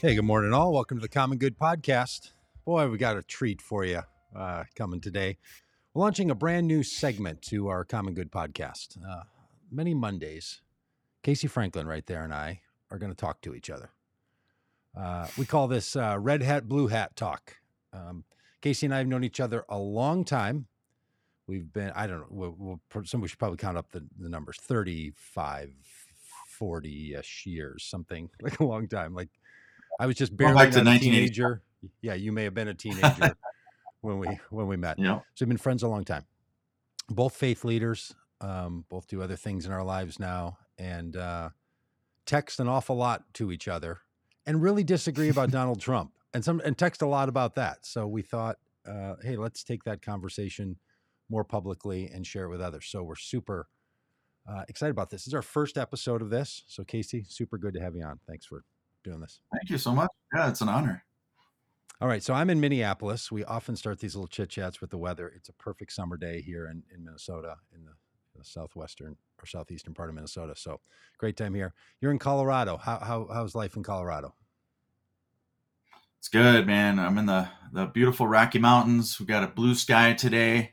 Hey, good morning, all. Welcome to the Common Good Podcast. Boy, we got a treat for you uh, coming today. We're launching a brand new segment to our Common Good Podcast. Uh, many Mondays, Casey Franklin, right there, and I are going to talk to each other. Uh, we call this uh, Red Hat, Blue Hat Talk. Um, Casey and I have known each other a long time. We've been, I don't know, we'll, we'll, somebody should probably count up the, the numbers 35, 40 ish years, something like a long time. Like I was just barely back to a teenager. Yeah, you may have been a teenager when we when we met. Yeah. So we've been friends a long time. Both faith leaders, um, both do other things in our lives now, and uh, text an awful lot to each other, and really disagree about Donald Trump, and some and text a lot about that. So we thought, uh, hey, let's take that conversation more publicly and share it with others. So we're super uh, excited about this. This is our first episode of this. So Casey, super good to have you on. Thanks for doing this. Thank you so much. Yeah, it's an honor. All right. So I'm in Minneapolis. We often start these little chit chats with the weather. It's a perfect summer day here in, in Minnesota, in the, the southwestern or southeastern part of Minnesota. So great time here. You're in Colorado. How, how how's life in Colorado? It's good, man. I'm in the the beautiful Rocky Mountains. We got a blue sky today.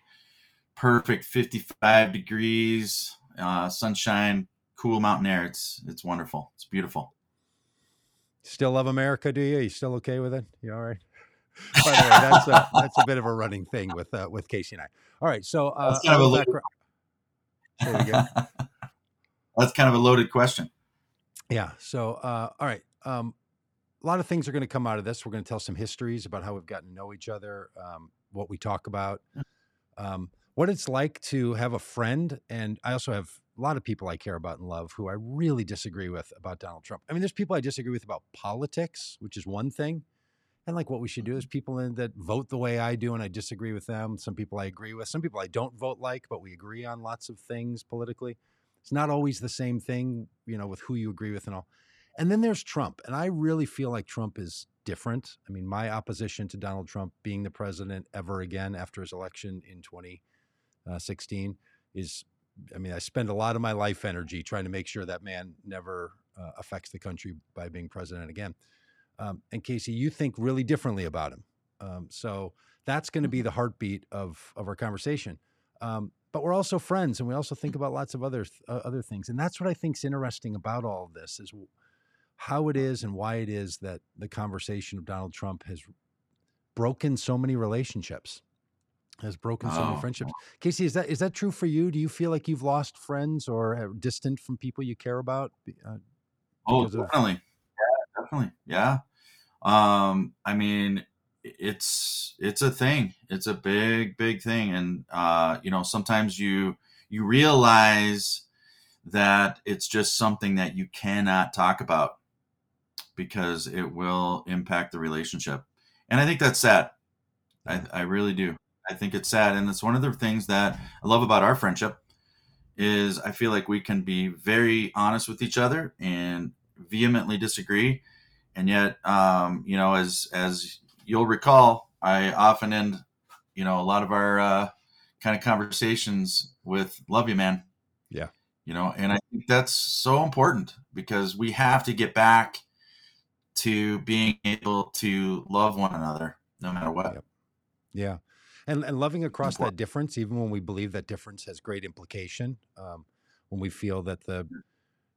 Perfect 55 degrees, uh, sunshine, cool mountain air. It's it's wonderful. It's beautiful. Still love America, do you? You still okay with it? You all right? By the way, that's a, that's a bit of a running thing with uh, with Casey and I. All right, so uh, That's kind of a loaded, There we go. That's kind of a loaded question. Yeah. So, uh, all right. Um, a lot of things are going to come out of this. We're going to tell some histories about how we've gotten to know each other, um, what we talk about, um, what it's like to have a friend. And I also have a lot of people I care about and love who I really disagree with about Donald Trump. I mean, there's people I disagree with about politics, which is one thing. And like what we should do is mm-hmm. people in, that vote the way I do, and I disagree with them. Some people I agree with. Some people I don't vote like, but we agree on lots of things politically. It's not always the same thing, you know, with who you agree with and all. And then there's Trump. And I really feel like Trump is different. I mean, my opposition to Donald Trump being the president ever again after his election in 2016 uh, is, I mean, I spend a lot of my life energy trying to make sure that man never uh, affects the country by being president again. Um, and Casey, you think really differently about him. Um, so that's going to be the heartbeat of, of our conversation. Um, but we're also friends and we also think about lots of other th- uh, other things and that's what i think is interesting about all of this is how it is and why it is that the conversation of donald trump has broken so many relationships has broken so many Oh, friendships casey is that is that true for you do you feel like you've lost friends or are distant from people you care about uh, Oh, definitely. Yeah, definitely. Yeah. Um, I mean, it's it's a thing. It's a big, big thing. And uh, you know, sometimes you you realize that it's just something that you cannot talk about because it will impact the relationship. And I think that's sad. I, I really do. I think it's sad. And it's one of the things that I love about our friendship is I feel like we can be very honest with each other and vehemently disagree. And yet, um, you know, as as you'll recall, I often end, you know, a lot of our uh, kind of conversations with "Love you, man." Yeah. You know, and I think that's so important because we have to get back to being able to love one another no matter what. Yep. yeah and and loving across that difference even when we believe that difference has great implication um, when we feel that the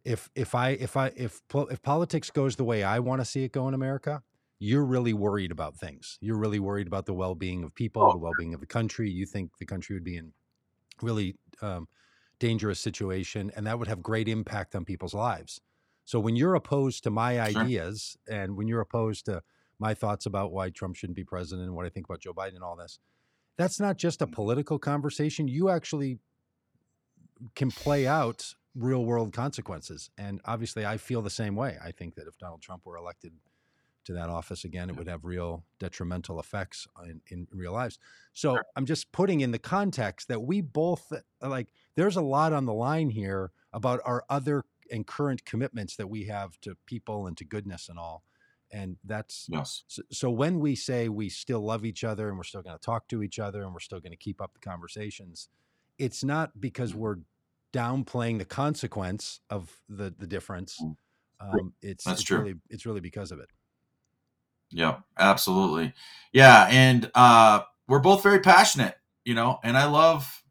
if if i if i if if politics goes the way i want to see it go in america you're really worried about things. You're really worried about the well-being of people Oh, the well-being of the country. You think the country would be in really um, dangerous situation and that would have great impact on people's lives. So when you're opposed to my sure. ideas and when you're opposed to my thoughts about why trump shouldn't be president and what i think about joe biden and all this that's not just a political conversation you actually can play out real world consequences and obviously i feel the same way. I think that if donald trump were elected to that office again it would have real detrimental effects in, in real lives. So Sure. i'm just putting in the context that we both uh, like there's a lot on the line here about our other and current commitments that we have to people and to goodness and all and that's Yes. so, so when we say we still love each other and we're still going to talk to each other and we're still going to keep up the conversations, it's not because we're downplaying the consequence of the the difference. Mm. Um, it's That's it's true. really it's really because of it. Yeah, absolutely. Yeah, and uh, we're both very passionate, you know, and I love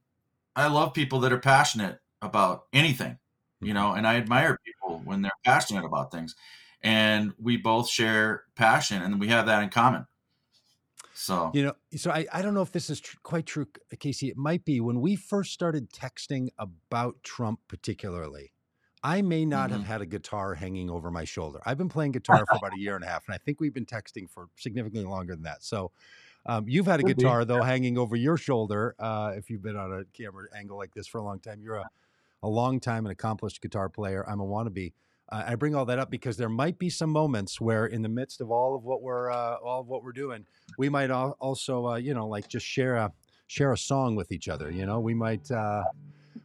I love people that are passionate about anything, you know, and I admire people when they're passionate about things. And we both share passion and we have that in common. So, You know, so I, I don't know if this is tr- quite true, Casey. It might be when we first started texting about Trump, particularly. I may not have mhm. had a guitar hanging over my shoulder. I've been playing guitar for about a year and a half, and I think we've been texting for significantly longer than that. So, um, you've had a could be. guitar though hanging over your shoulder. Uh, if you've been on a camera angle like this for a long time, you're a, a long time and accomplished guitar player. I'm a wannabe. Uh, I bring all that up because there might be some moments where, in the midst of all of what we're uh, all of what we're doing, we might al- also, uh, you know, like just share a share a song with each other. You know, we might uh,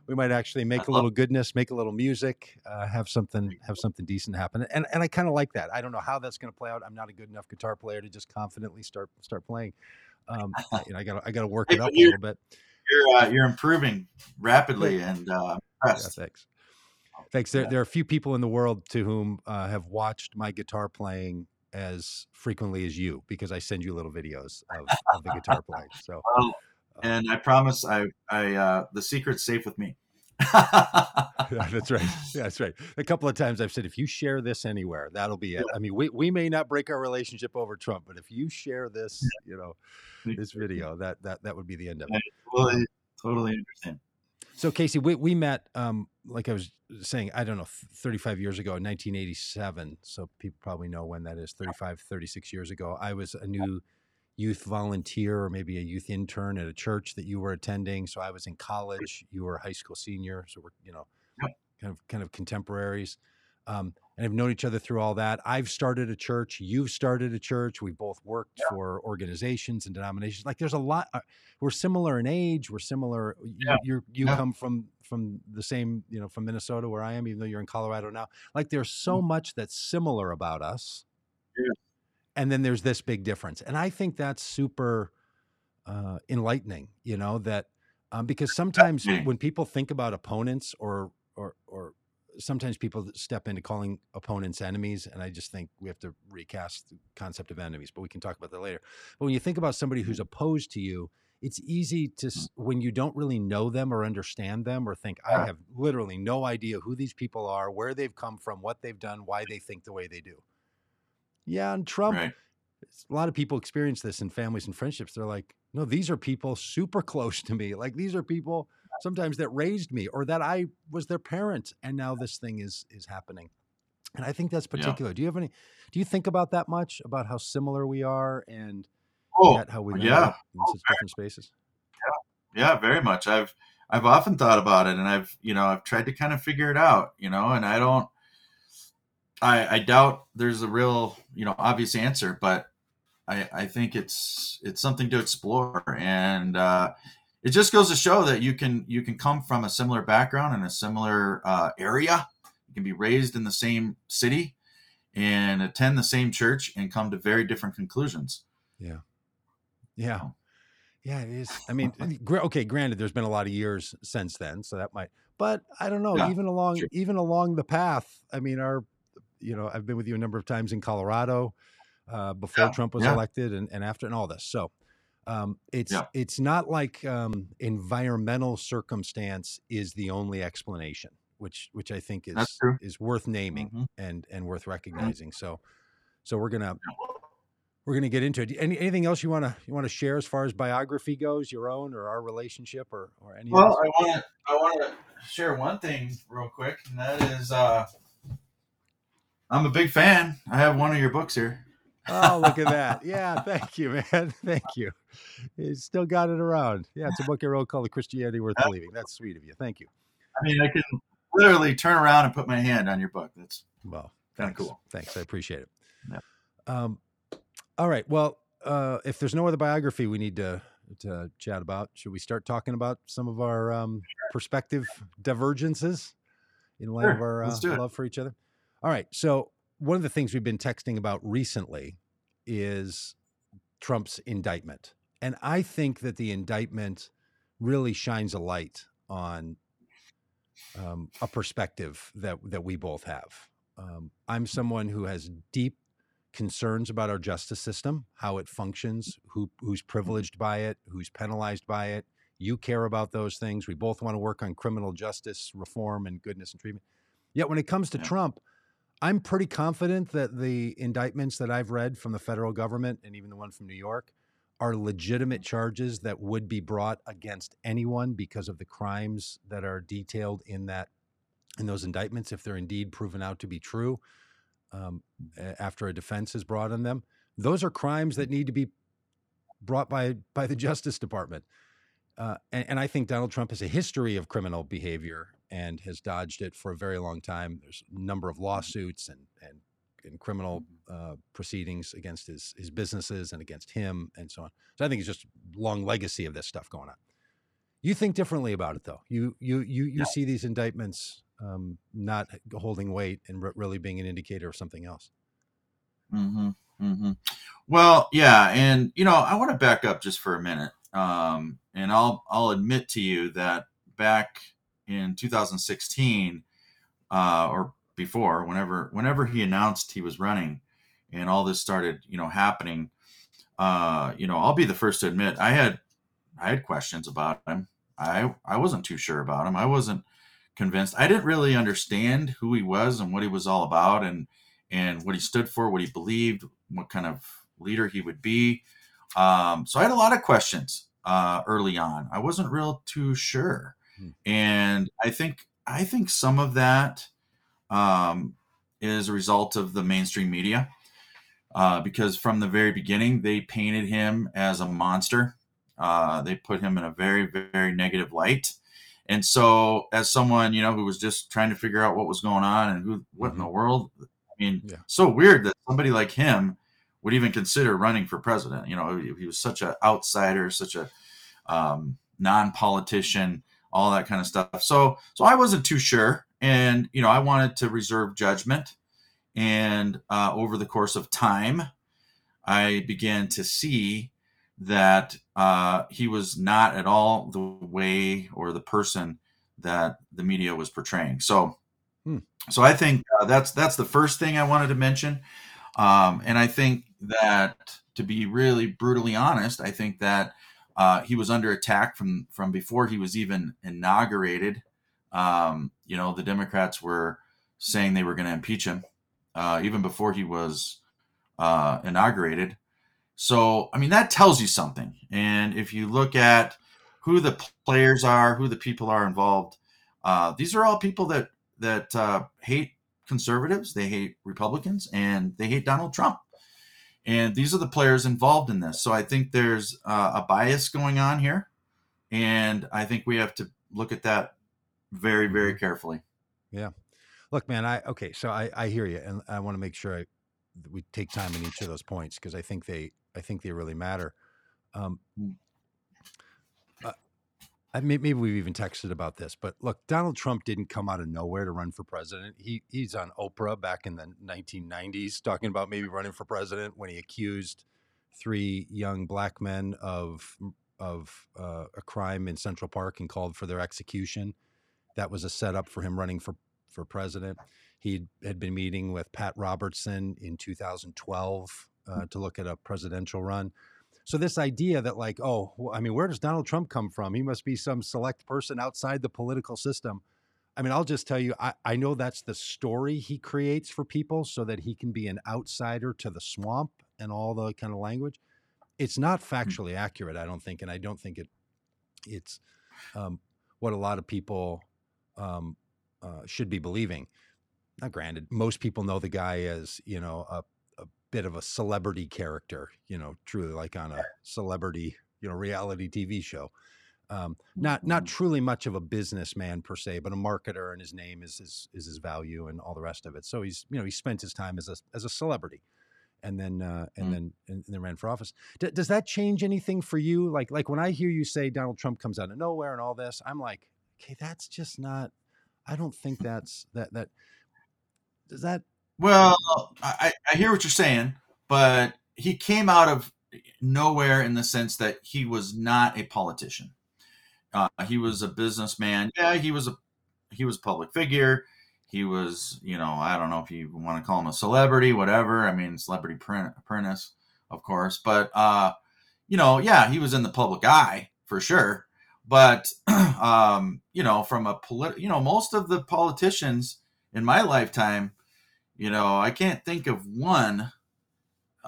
we might actually make a little goodness, make a little music, uh, have something have something decent happen. And and I kind of like that. I don't know how that's going to play out. I'm not a good enough guitar player to just confidently start start playing. Um, I- you know, I got I got to work it up a little bit. you're uh, you're improving rapidly and uh, Yeah, impressed. thanks. Thanks. There, Yeah. there are a few people in the world to whom uh, have watched my guitar playing as frequently as you because I send you little videos of, of the guitar playing. So, uh, and I promise I I uh, the secret's safe with me. that's right. Yeah, that's right. A couple of times I've said, if you share this anywhere, that'll be it. I mean, we, we may not break our relationship over Trump, but if you share this, you know, this video, that that that would be the end of I it. totally, Um, totally understand. So Casey, we, we met, um, like I was saying, I don't know, 35 years ago, in 1987. So people probably know when that is 35, 36 years ago. I was a new youth volunteer or maybe a youth intern at a church that you were attending. So I was in college, you were a high school senior. So we're, you know, kind of, kind of contemporaries. Um, and have known each other through all that. I've started a church. You've started a church. We've both worked Yeah. for organizations and denominations. Like there's a lot. uh, We're similar in age. We're similar. You, Yeah. you you Yeah. come from from the same, you know, from Minnesota where I am, even though you're in Colorado now. Like there's so Mhm. much that's similar about us. Yeah. And then there's this big difference. And I think that's super uh, enlightening, you know, that um, because sometimes when people think about opponents or or or sometimes people step into calling opponents enemies and i just think we have to recast the concept of enemies but we can talk about that later. But when you think about somebody who's mm-hmm. opposed to you it's easy to mm-hmm. when you don't really know them or understand them or think i have literally no idea who these people are where they've come from what they've done why they think the way they do. Yeah and trump Right. A lot of people experience this in families and friendships. They're like, no, these are people super close to me. Like these are people sometimes that raised me or that I was their parent, and now this thing is is happening. And I think that's Yeah. particular. Do you have any? Do you think about that much about how similar we are, and Oh, yet how we've yeah. in Oh, such different spaces? Yeah, Yeah, very much. I've I've often thought about it, and I've you know I've tried to kind of figure it out, you know, and I don't. I I doubt there's a real you know obvious answer, but I I think it's it's something to explore, and uh, it just goes to show that you can you can come from a similar background and a similar uh, area. You can be raised in the same city and attend the same church and come to very different conclusions. Yeah, yeah, So, yeah. It is. I mean, okay. Granted, there's been a lot of years since then, so that might. But I don't know. yeah, Even along sure. even along the path. I mean, our you know, I've been with you a number of times in Colorado uh, before Yeah, Trump was yeah, elected and, and after and all this. So um, it's yeah. it's not like um, environmental circumstance is the only explanation, which which I think is is worth naming hmm and and worth hmm recognizing. So so we're gonna we're gonna get into it. Any, anything else you wanna you wanna share as far as biography goes, your own or our relationship or or any Well. I want to I want to share one thing real quick, and that is uh, I'm a big fan. I have one of your books here. Oh, look at that. Yeah, thank you, man. Thank you. You still got it around. Yeah, it's a book I wrote called The Christianity Worth Believing. That's sweet of you. Thank you. I mean, I can literally turn around and put my hand on your book. That's Well, kind of thanks. cool. Thanks. I appreciate it. Yeah. Um, all right. Well, uh, if there's no other biography we need to to chat about, should we start talking about some of our um, perspective divergences in light of our uh, love for each other? All right. So one of the things we've been texting about recently is Trump's indictment, and I think that the indictment really shines a light on um, a perspective that that we both have. Um, I'm someone who has deep concerns about our justice system, how it functions, who who's privileged by it, who's penalized by it. You care about those things. We both want to work on criminal justice reform and goodness and treatment. Yet when it comes to Yeah. Trump, I'm pretty confident that the indictments that I've read from the federal government and even the one from New York are legitimate charges that would be brought against anyone because of the crimes that are detailed in that in those indictments if they're indeed proven out to be true um, after a defense is brought on them. Those are crimes that need to be brought by by the justice department. Uh, and, and i think donald trump has a history of criminal behavior and has dodged it for a very long time. There's a number of lawsuits and and, and criminal uh, proceedings against his his businesses and against him and so on. So i think it's just long legacy of this stuff going on. You think differently about it though. You you you, you Yeah. see these indictments um, not holding weight and re- really being an indicator of something else. Hmm hmm Well, yeah, and you know, I want to back up just for a minute, um, and I'll I'll admit to you that back in 2016, uh, or before, whenever whenever he announced he was running, and all this started, you know, happening, uh, you know, I'll be the first to admit I had I had questions about him. I I wasn't too sure about him. I wasn't convinced. I didn't really understand who he was and what he was all about, and and what he stood for, what he believed, what kind of leader he would be. Um, so I had a lot of questions uh, early on. I wasn't real too sure, Hmm. and I think I think some of that um, is a result of the mainstream media, uh, because from the very beginning they painted him as a monster. Uh, they put him in a very very negative light. And so, as someone you know who was just trying to figure out what was going on and who, what in the world, I mean, Yeah. so weird that somebody like him would even consider running for president. You know, he, he was such an outsider, such a um, non-politician, all that kind of stuff. So, so I wasn't too sure, and you know, I wanted to reserve judgment. And uh, over the course of time, I began to see that uh, he was not at all the way or the person that the media was portraying. So, Hmm. so I think uh, that's that's the first thing I wanted to mention. Um, and I think that to be really brutally honest, I think that uh, he was under attack from from before he was even inaugurated. Um, you know, the Democrats were saying they were going to impeach him uh, even before he was uh, inaugurated. So, I mean, that tells you something. And if you look at who the players are, who the people are involved, uh, these are all people that that uh, hate conservatives, they hate Republicans, and they hate Donald Trump. And these are the players involved in this. So I think there's uh, a bias going on here, and I think we have to look at that very, very carefully. Yeah. Look, man, I okay, so I I hear you, and I want to make sure I we take time in each of those points because I think they I think they really matter. Um, Mm. I may, maybe we've even texted about this, but look, Donald Trump didn't come out of nowhere to run for president. He he's on Oprah back in the 1990s talking about maybe running for president when he accused three young black men of of uh, a crime in Central Park and called for their execution. That was a setup for him running for for president. He had been meeting with Pat Robertson in 2012 uh, to look at a presidential run. So this idea that like, oh, well, I mean, where does Donald Trump come from? He must be some select person outside the political system. I mean, I'll just tell you, I, I know that's the story he creates for people so that he can be an outsider to the swamp and all the kind of language. It's not factually accurate, I don't think, and I don't think it it's um, what a lot of people um, uh, should be believing. Now, granted, most people know the guy as you know a, a bit of a celebrity character, you know, truly like on a celebrity, you know, reality TV show. Um, not not truly much of a businessman per se, but a marketer, and his name is his is his value and all the rest of it. So he's you know he spent his time as a as a celebrity, and then uh, and Mm. then and, then ran for office. D- does that change anything for you? Like like when I hear you say Donald Trump comes out of nowhere and all this, I'm like, okay, that's just not. I don't think that's that that. Does that Well, I, I hear what you're saying, but he came out of nowhere in the sense that he was not a politician. Uh, he was a businessman. Yeah, he was a he was a public figure. he was, you know, I don't know if you want to call him a celebrity, whatever. I mean, celebrity apprentice, of course, but uh, you know, yeah, he was in the public eye for sure. But um, you know, from a polit, you know, most of the politicians in my lifetime, you know, I can't think of one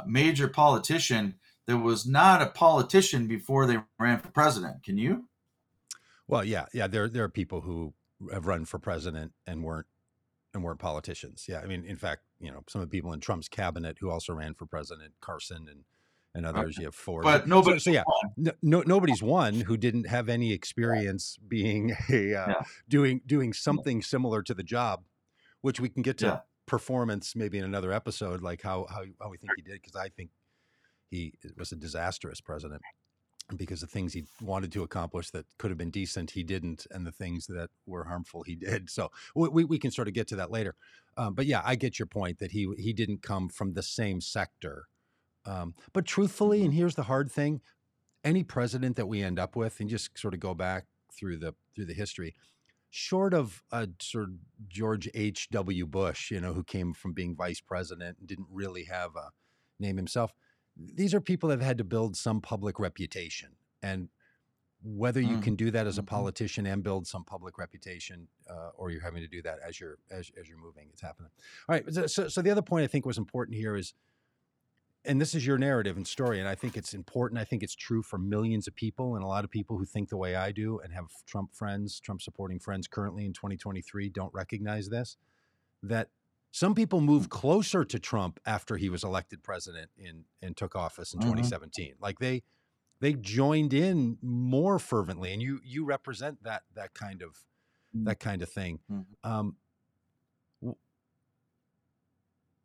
major politician that was not a politician before they ran for president. Can you? Well, yeah, yeah. There, there are people who have run for president and weren't and weren't politicians. Yeah, I mean, in fact, you know, some of the people in Trump's cabinet who also ran for president, Carson and and others. Okay. You have Ford, but nobody. So, so yeah, no, no, nobody's won who didn't have any experience being a uh, yeah. doing doing something similar to the job, which we can get to performance maybe in another episode, like how how how we think he did, because I think he was a disastrous president because the things he wanted to accomplish that could have been decent he didn't and the things that were harmful he did. So we, we can sort of get to that later. Um, but yeah i get your point that he he didn't come from the same sector. Um, but truthfully and mm-hmm. here's the hard thing any president that we end up with and just sort of go back through the through the history short of a sort of george h.w bush you know who came from being vice president and didn't really have a name himself these are people that have had to build some public reputation. And whether you mm. can do that as a mm-hmm. politician and build some public reputation, uh, or you're having to do that as you're as, as you're moving, it's happening. All right. So, so the other point I think was important here is, and this is your narrative and story, and I think it's important. I think it's true for millions of people, and a lot of people who think the way I do and have Trump friends, Trump supporting friends currently in 2023 don't recognize this. That some people moved closer to Trump after he was elected president in and took office in mm-hmm. 2017. Like they they joined in more fervently, and you you represent that that kind of mm-hmm. that kind of thing. Mm-hmm. Um,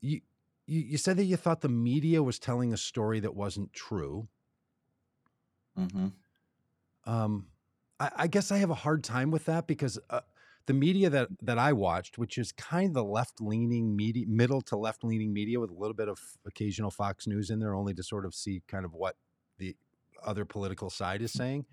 you, you you said that you thought the media was telling a story that wasn't true. Mm-hmm. Um, I, I, guess I have a hard time with that because uh, the media that that I watched, which is kind of the left leaning media, middle to left leaning media, with a little bit of occasional Fox News in there, only to sort of see kind of what the other political side is saying.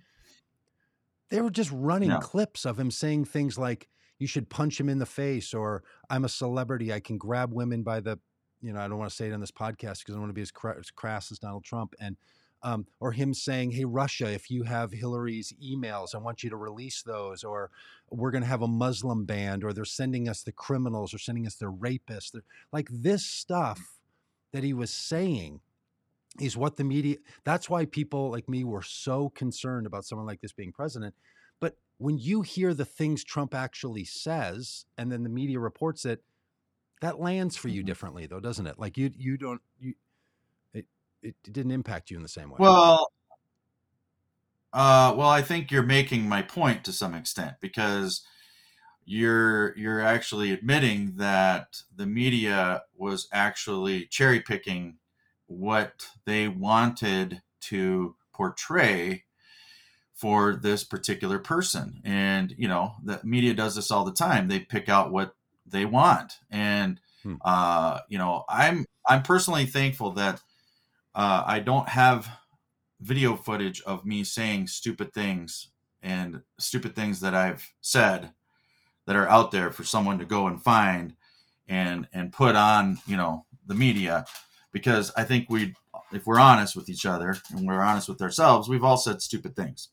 They were just running yeah. clips of him saying things like, "You should punch him in the face," or "I'm a celebrity, I can grab women by the," you know, I don't want to say it on this podcast because I don't want to be as crass as Donald Trump, and um, or him saying, "Hey, Russia, if you have Hillary's emails, I want you to release those," or "We're going to have a Muslim band," or "They're sending us the criminals, or sending us the rapists." They're, like this stuff that he was saying is what the media. That's why people like me were so concerned about someone like this being president. But when you hear the things Trump actually says, and then the media reports it, that lands for you mm-hmm. differently, though, doesn't it? Like you, you don't you it, it didn't impact you in the same way. Well, uh, well, I think you're making my point to some extent because you're you're actually admitting that the media was actually cherry picking what they wanted to portray for this particular person and you know the media does this all the time they pick out what they want. And hmm. uh, you know i'm i'm personally thankful that uh, I don't have video footage of me saying stupid things and stupid things that I've said that are out there for someone to go and find and and put on you know the media. Because I think we if we're honest with each other and we're honest with ourselves we've all said stupid things.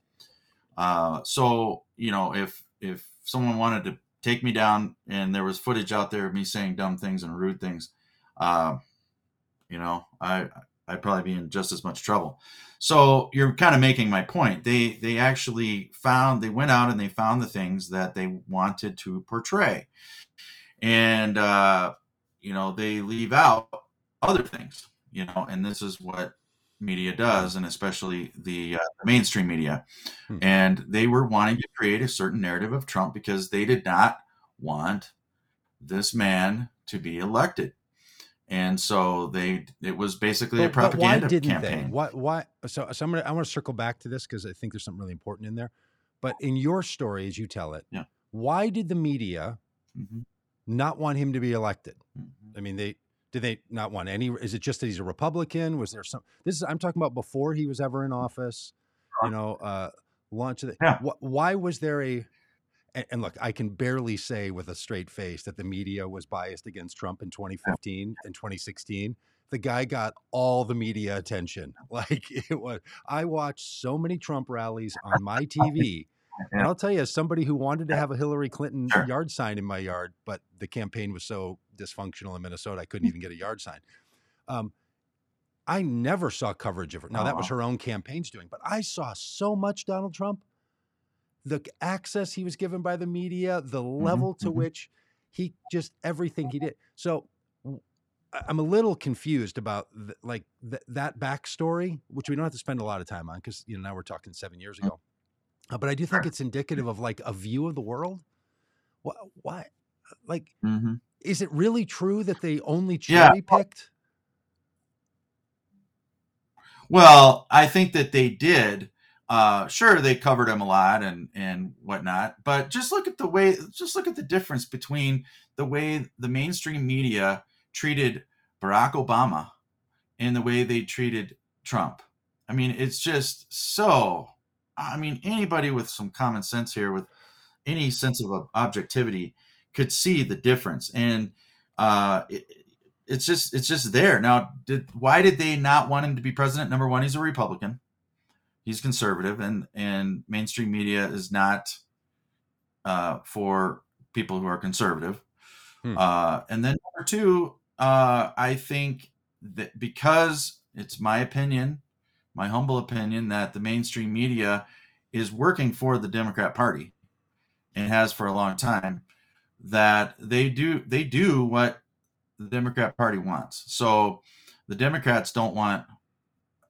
Uh, so you know if if someone wanted to take me down and there was footage out there of me saying dumb things and rude things uh, you know I I'd probably be in just as much trouble. So you're kind of making my point. They they actually found they went out and they found the things that they wanted to portray, and uh, you know they leave out other things. You know, and this is what media does, and especially the, uh, mainstream media. Hmm. And they were wanting to create a certain narrative of Trump because they did not want this man to be elected and so they it was basically but, a propaganda campaign. They? Why? Why? So, so I'm gonna I want to circle back to this because I think there's something really important in there. But in your story, as you tell it, yeah. why did the media mm-hmm. not want him to be elected? Mm-hmm. I mean, they did they not want any? Is it just that he's a Republican? Was there some? This is I'm talking about before he was ever in office. You know, uh, launch of the. Yeah. Wh- why was there a? and, and look, I can barely say with a straight face that the media was biased against Trump in 2015 and 2016. The guy got all the media attention. Like it was, I watched so many Trump rallies on my TV. And I'll tell you, as somebody who wanted to have a Hillary Clinton yard sign in my yard, but the campaign was so dysfunctional in Minnesota, I couldn't even get a yard sign. Um, I never saw coverage of her. Now that was her own campaign's doing, but I saw so much Donald Trump. The access he was given by the media, the level to mhm. which he just everything he did. So I'm a little confused about th- like th- that backstory, which we don't have to spend a lot of time on because you know now we're talking seven years Mm. ago. Uh, but I do think it's indicative of like a view of the world. Why? Why? Like, Mhm. Is it really true that they only cherry picked? Well, I think that they did. Uh, sure, they covered him a lot and and whatnot, but just look at the way, just look at the difference between the way the mainstream media treated Barack Obama and the way they treated Trump. I mean, it's just so. I mean, anybody with some common sense here, with any sense of objectivity, could see the difference, and uh, it, it's just it's just there now. Did why did they not want him to be president? Number one, he's a Republican, he's conservative, and and mainstream media is not uh, for people who are conservative. Hmm. Uh, and then number two, uh, I think that because it's my opinion, my humble opinion, that the mainstream media is working for the Democrat Party and has for a long time, that they do they do what the Democrat Party wants. So the Democrats don't want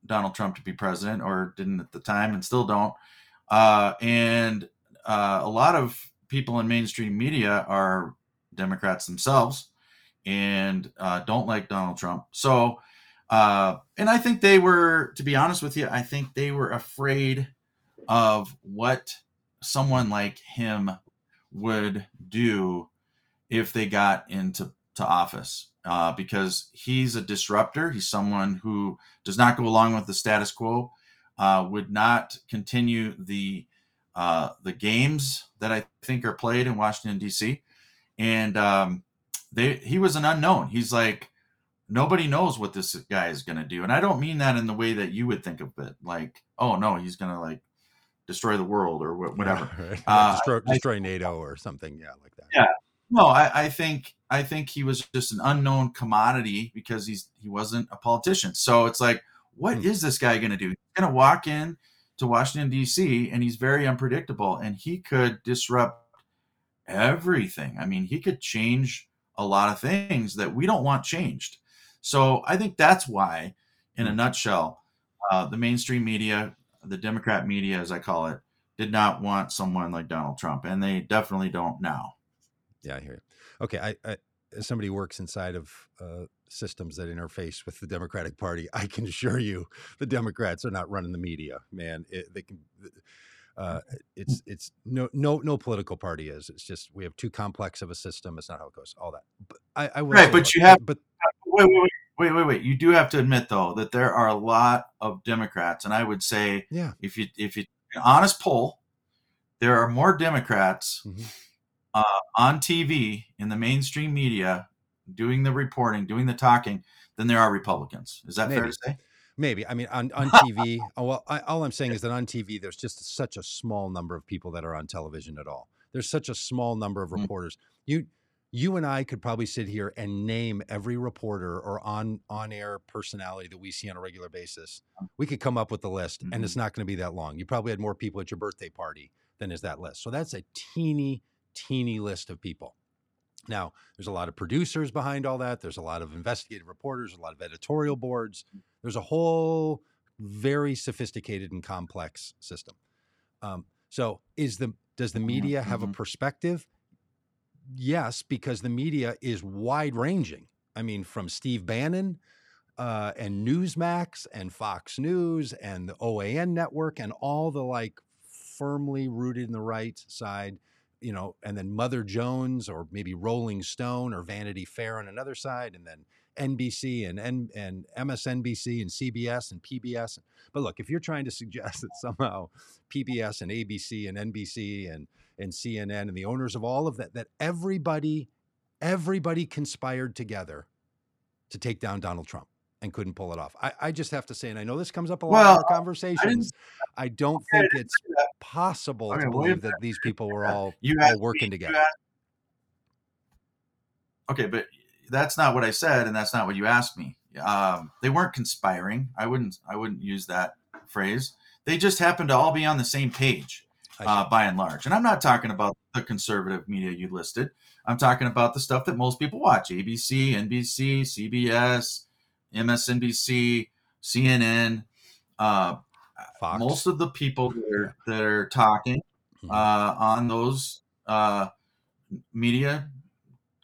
Donald Trump to be president, or didn't at the time, and still don't. Uh, and uh, a lot of people in mainstream media are Democrats themselves and uh, don't like Donald Trump. So, uh, and I think they were, to be honest with you, I think they were afraid of what someone like him would do if they got into to office uh, because he's a disruptor. He's someone who does not go along with the status quo, uh, would not continue the uh, the games that I think are played in Washington D.C. And um, they he was an unknown. He's like nobody knows what this guy is going to do, and I don't mean that in the way that you would think of it. Like, oh no, he's going to like destroy the world or wh- whatever. Right. Uh, destroy, I- NATO or something. Yeah, like that. Yeah. No, I, I think I think he was just an unknown commodity because he's he wasn't a politician. So it's like, what Hmm. is this guy going to do? He's going to walk in to Washington D.C. and he's very unpredictable, and he could disrupt everything. I mean, he could change a lot of things that we don't want changed. So I think that's why, in a Hmm. nutshell, uh, the mainstream media, the Democrat media, as I call it, did not want someone like Donald Trump, and they definitely don't now. Yeah, I hear you. Okay, I, I as somebody who works inside of uh, systems that interface with the Democratic Party, I can assure you, the Democrats are not running the media. Man, it, they can. Uh, it's it's no no no political party is. It's just we have too complex of a system. It's not how it goes. All that. But I, I Right, but you have- but Wait, wait, wait, wait, wait, wait. You do have to admit though that there are a lot of Democrats, and I would say yeah, if you if you an honest poll, there are more Democrats Mhm. uh, on TV in the mainstream media doing the reporting, doing the talking, than there are Republicans. Is that fair Maybe. to say? Maybe. I mean, on, on TV, oh, well, I, all I'm saying is that on TV, there's just such a small number of people that are on television at all. There's such a small number of Mm. reporters. You, you and I could probably sit here and name every reporter or on on air personality that we see on a regular basis. We could come up with the list, and it's not going to be that long. You probably had more people at your birthday party than is that list. So that's a teeny, teeny list of people. Now, there's a lot of producers behind all that. There's a lot of investigative reporters, a lot of editorial boards. There's a whole very sophisticated and complex system. Um, so, is the does the media have a mhm. perspective? Yes, because the media is wide ranging. I mean, from Steve Bannon uh, and Newsmax and Fox News and the OAN network and all the like firmly rooted in the right side, you know, and then Mother Jones or maybe Rolling Stone or Vanity Fair on another side, and then NBC and and, and MSNBC and CBS and PBS. But look, if you're trying to suggest that somehow PBS and ABC and NBC and and CNN and the owners of all of that that everybody everybody conspired together to take down Donald Trump and couldn't pull it off. I, I just have to say, and I know this comes up a lot Well, in our conversations. I, don't think it's possible Okay, to believe that these people were all You all working me- together. asked- okay, but that's not what I said, and that's not what you asked me. Um, they weren't conspiring. I wouldn't. I wouldn't use that phrase. They just happened to all be on the same page, uh, by and large. And I'm not talking about the conservative media you listed. I'm talking about the stuff that most people watch: ABC, NBC, CBS, MSNBC, CNN. Uh, Fox. most of the people that are, that are talking Mhm. uh, on those uh, media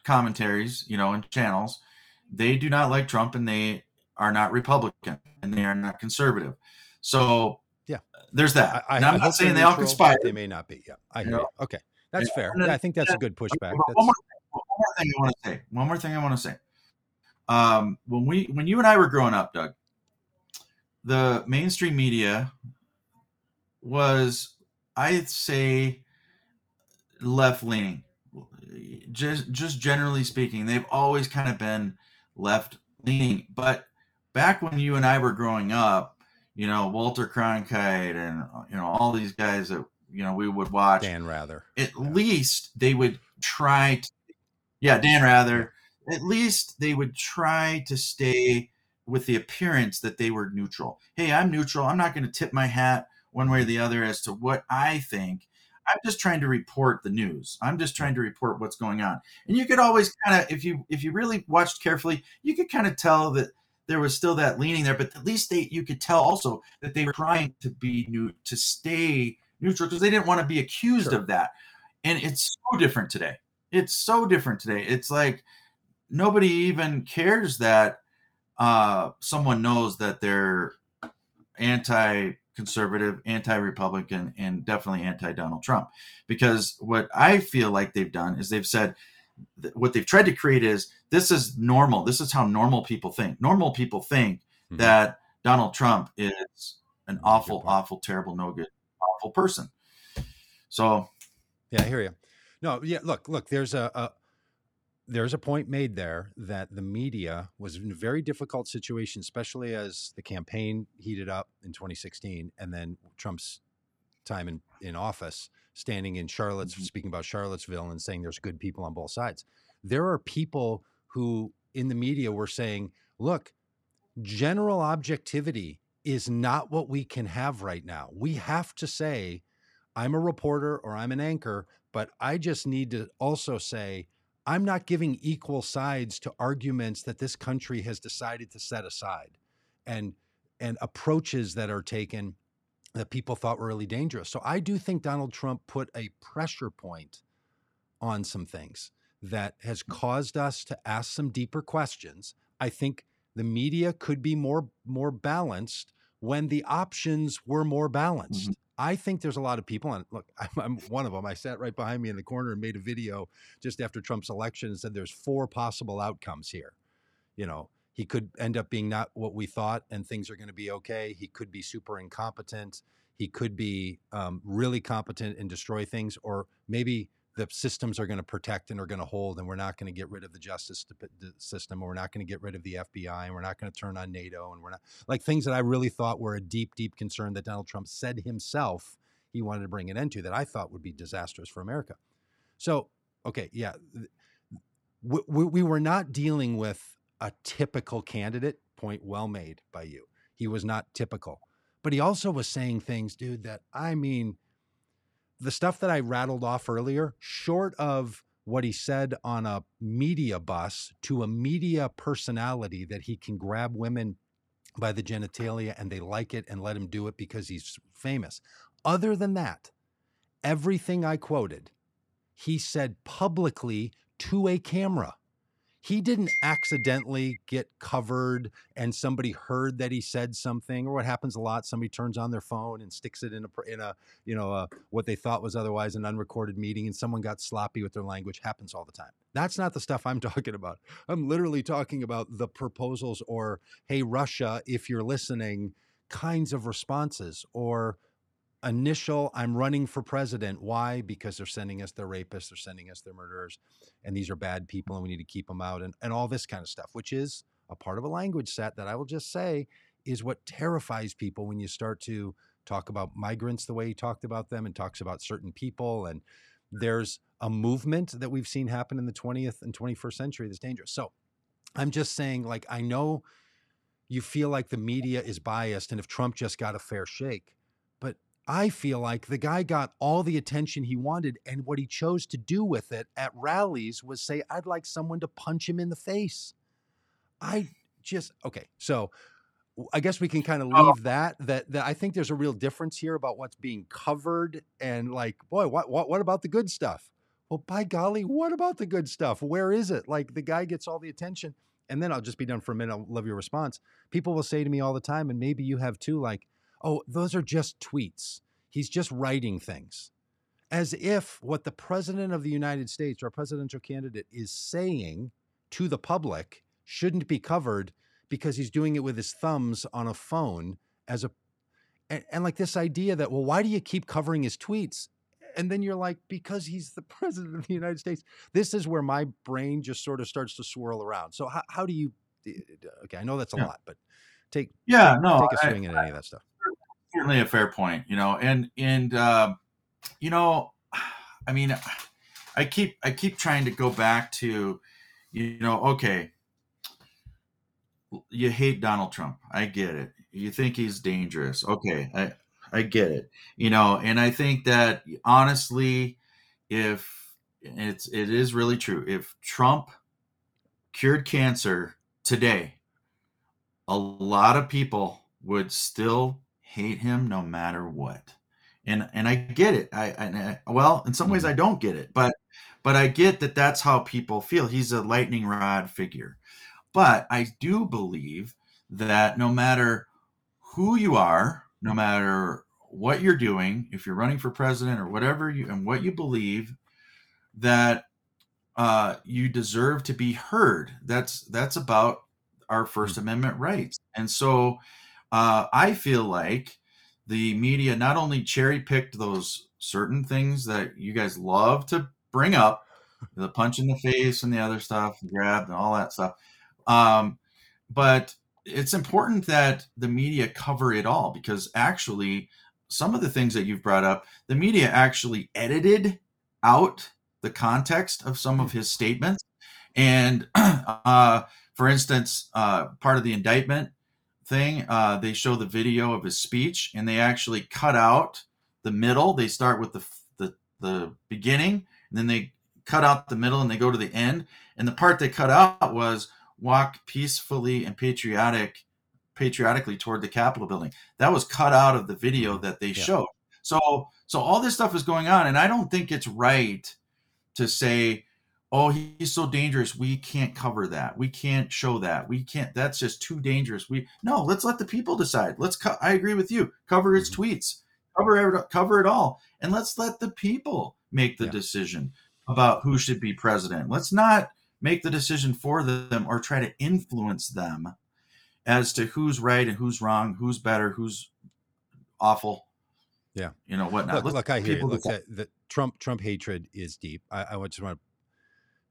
commentaries, you know, and channels, they do not like Trump and they are not Republican and they are not conservative. So Yeah. there's that. I, I, and I I'm hope not saying they're all conspire. They may not be. Yeah, I You hear know? you. Okay, that's Yeah, fair. then- I think that's a good pushback. One more, one more thing I want to say. One more thing I want to say. Um, when we when you and I were growing up, Doug, the mainstream media was, I'd say, left leaning. Just just generally speaking, they've always kind of been left leaning. But back when you and I were growing up, you know, Walter Cronkite and you know all these guys that you know we would watch Dan Rather. at Yeah. least they would try to yeah dan rather at least they would try to stay with the appearance that they were neutral. Hey i'm neutral. I'm not going to tip my hat one way or the other as to what i think. I'm just trying to report the news. I'm just trying to report what's going on. And you could always kind of if you if you really watched carefully you could kind of tell that there was still that leaning there but at least they you could tell also that they were trying to be new to stay neutral because they didn't want to be accused Sure. of that. And it's so different today. It's so different today. It's like nobody even cares that uh someone knows that they're anti-conservative anti-republican and definitely anti-donald trump because what i feel like they've done is they've said what they've tried to create is this is normal this is how normal people think normal people think Mhm. that donald trump is an awful awful terrible no good awful person so Yeah, I hear you. No, yeah. Look, look. There's a, a there's a point made there that the media was in a very difficult situation, especially as the campaign heated up in 2016, and then Trump's time in in office, standing in Charlotte, Mhm. speaking about Charlottesville, and saying there's good people on both sides. There are people who in the media were saying, "Look, general objectivity is not what we can have right now. We have to say." I'm a reporter or I'm an anchor, but I just need to also say I'm not giving equal sides to arguments that this country has decided to set aside and and approaches that are taken that people thought were really dangerous. So I do think Donald Trump put a pressure point on some things that has mm. caused us to ask some deeper questions. I think the media could be more more balanced when the options were more balanced. Mm-hmm. I think there's a lot of people, and look, I'm, I'm one of them. I sat right behind me in the corner and made a video just after Trump's election and said there's four possible outcomes here. You know, he could end up being not what we thought, and things are going to be okay. He could be super incompetent. He could be um, really competent and destroy things, or maybe the systems are going to protect and are going to hold, and we're not going to get rid of the justice system, or we're not going to get rid of the FBI, and we're not going to turn on NATO, and we're not like things that I really thought were a deep, deep concern that Donald Trump said himself he wanted to bring an end to that I thought would be disastrous for America. So, okay, yeah, we, we, we were not dealing with a typical candidate. Point well made by you. He was not typical, but he also was saying things, dude, that I mean, the stuff that I rattled off earlier, short of what he said on a media bus to a media personality that he can grab women by the genitalia and they like it and let him do it because he's famous. Other than that, everything I quoted, he said publicly to a camera. He didn't accidentally get covered and somebody heard that he said something or what happens a lot somebody turns on their phone and sticks it in a in a you know a, what they thought was otherwise an unrecorded meeting and someone got sloppy with their language happens all the time. That's not the stuff i'm talking about. I'm literally talking about the proposals or hey russia if you're listening kinds of responses or initial i'm running for president. Why? Because they're sending us their rapists they're sending us their murderers and these are bad people and we need to keep them out and, and all this kind of stuff which is a part of a language set that i will just say is what terrifies people when you start to talk about migrants the way he talked about them and talks about certain people and there's a movement that we've seen happen in the 20th and 21st century that's dangerous. So i'm just saying like i know you feel like the media is biased and if trump just got a fair shake I feel like the guy got all the attention he wanted, and what he chose to do with it at rallies was say, I'd like someone to punch him in the face. I just, okay. So I guess we can kind of oh. leave that, that, that I think there's a real difference here about what's being covered and like, boy, what, what, what about the good stuff? Well, by golly, what about the good stuff? Where is it? Like the guy gets all the attention. And then I'll just be done for a minute. I'll love your response. People will say to me all the time, and maybe you have too, like, oh, those are just tweets. He's just writing things. As if what the president of the United States, our presidential candidate, is saying to the public shouldn't be covered because he's doing it with his thumbs on a phone as a and, and, like this idea that well why do you keep covering his tweets and then you're like because he's the president of the united states this is where my brain just sort of starts to swirl around so how, how do you okay i know that's a yeah. lot but take yeah take, no take a swing I, at any of that stuff certainly a fair point, you know, and and uh, you know, I mean, I keep I keep trying to go back to, you know, okay, you hate Donald Trump, I get it. You think he's dangerous, okay, I I get it, you know, and I think that honestly, if it's it is really true, if Trump cured cancer today, a lot of people would still hate him no matter what. And and I get it. I, I well, in some ways I mm-hmm. don't get it, but but I get that that's how people feel. He's a lightning rod figure. But I do believe that no matter who you are, no matter what you're doing, if you're running for president or whatever you and what you believe, that uh, you deserve to be heard. That's that's about our First mm-hmm. Amendment rights. And so uh, I feel like the media not only cherry picked those certain things that you guys love to bring up, the punch in the face and the other stuff, grab and all that stuff, um, but it's important that the media cover it all because actually some of the things that you've brought up, the media actually edited out the context of some of his statements. And uh, for instance, uh, part of the indictment thing, uh, they show the video of his speech, and they actually cut out the middle. They start with the the, the beginning, and then they cut out the middle, and they go to the end. And the part they cut out was walk peacefully and patriotic patriotically toward the Capitol building. That was cut out of the video that they yeah. showed. So so all this stuff is going on, and I don't think it's right to say oh he's so dangerous. We can't cover that. We can't show that. We can't that's just too dangerous. We no let's let the people decide. Let's co- i agree with you. Cover his mm-hmm. tweets. Cover it cover it all. And let's let the people make the yeah. decision about who should be president. Let's not make the decision for them or try to influence them as to who's right and who's wrong who's better who's awful. Yeah. You know whatnot. Look, look i hear you. look, the trump trump hatred is deep. I, I just want to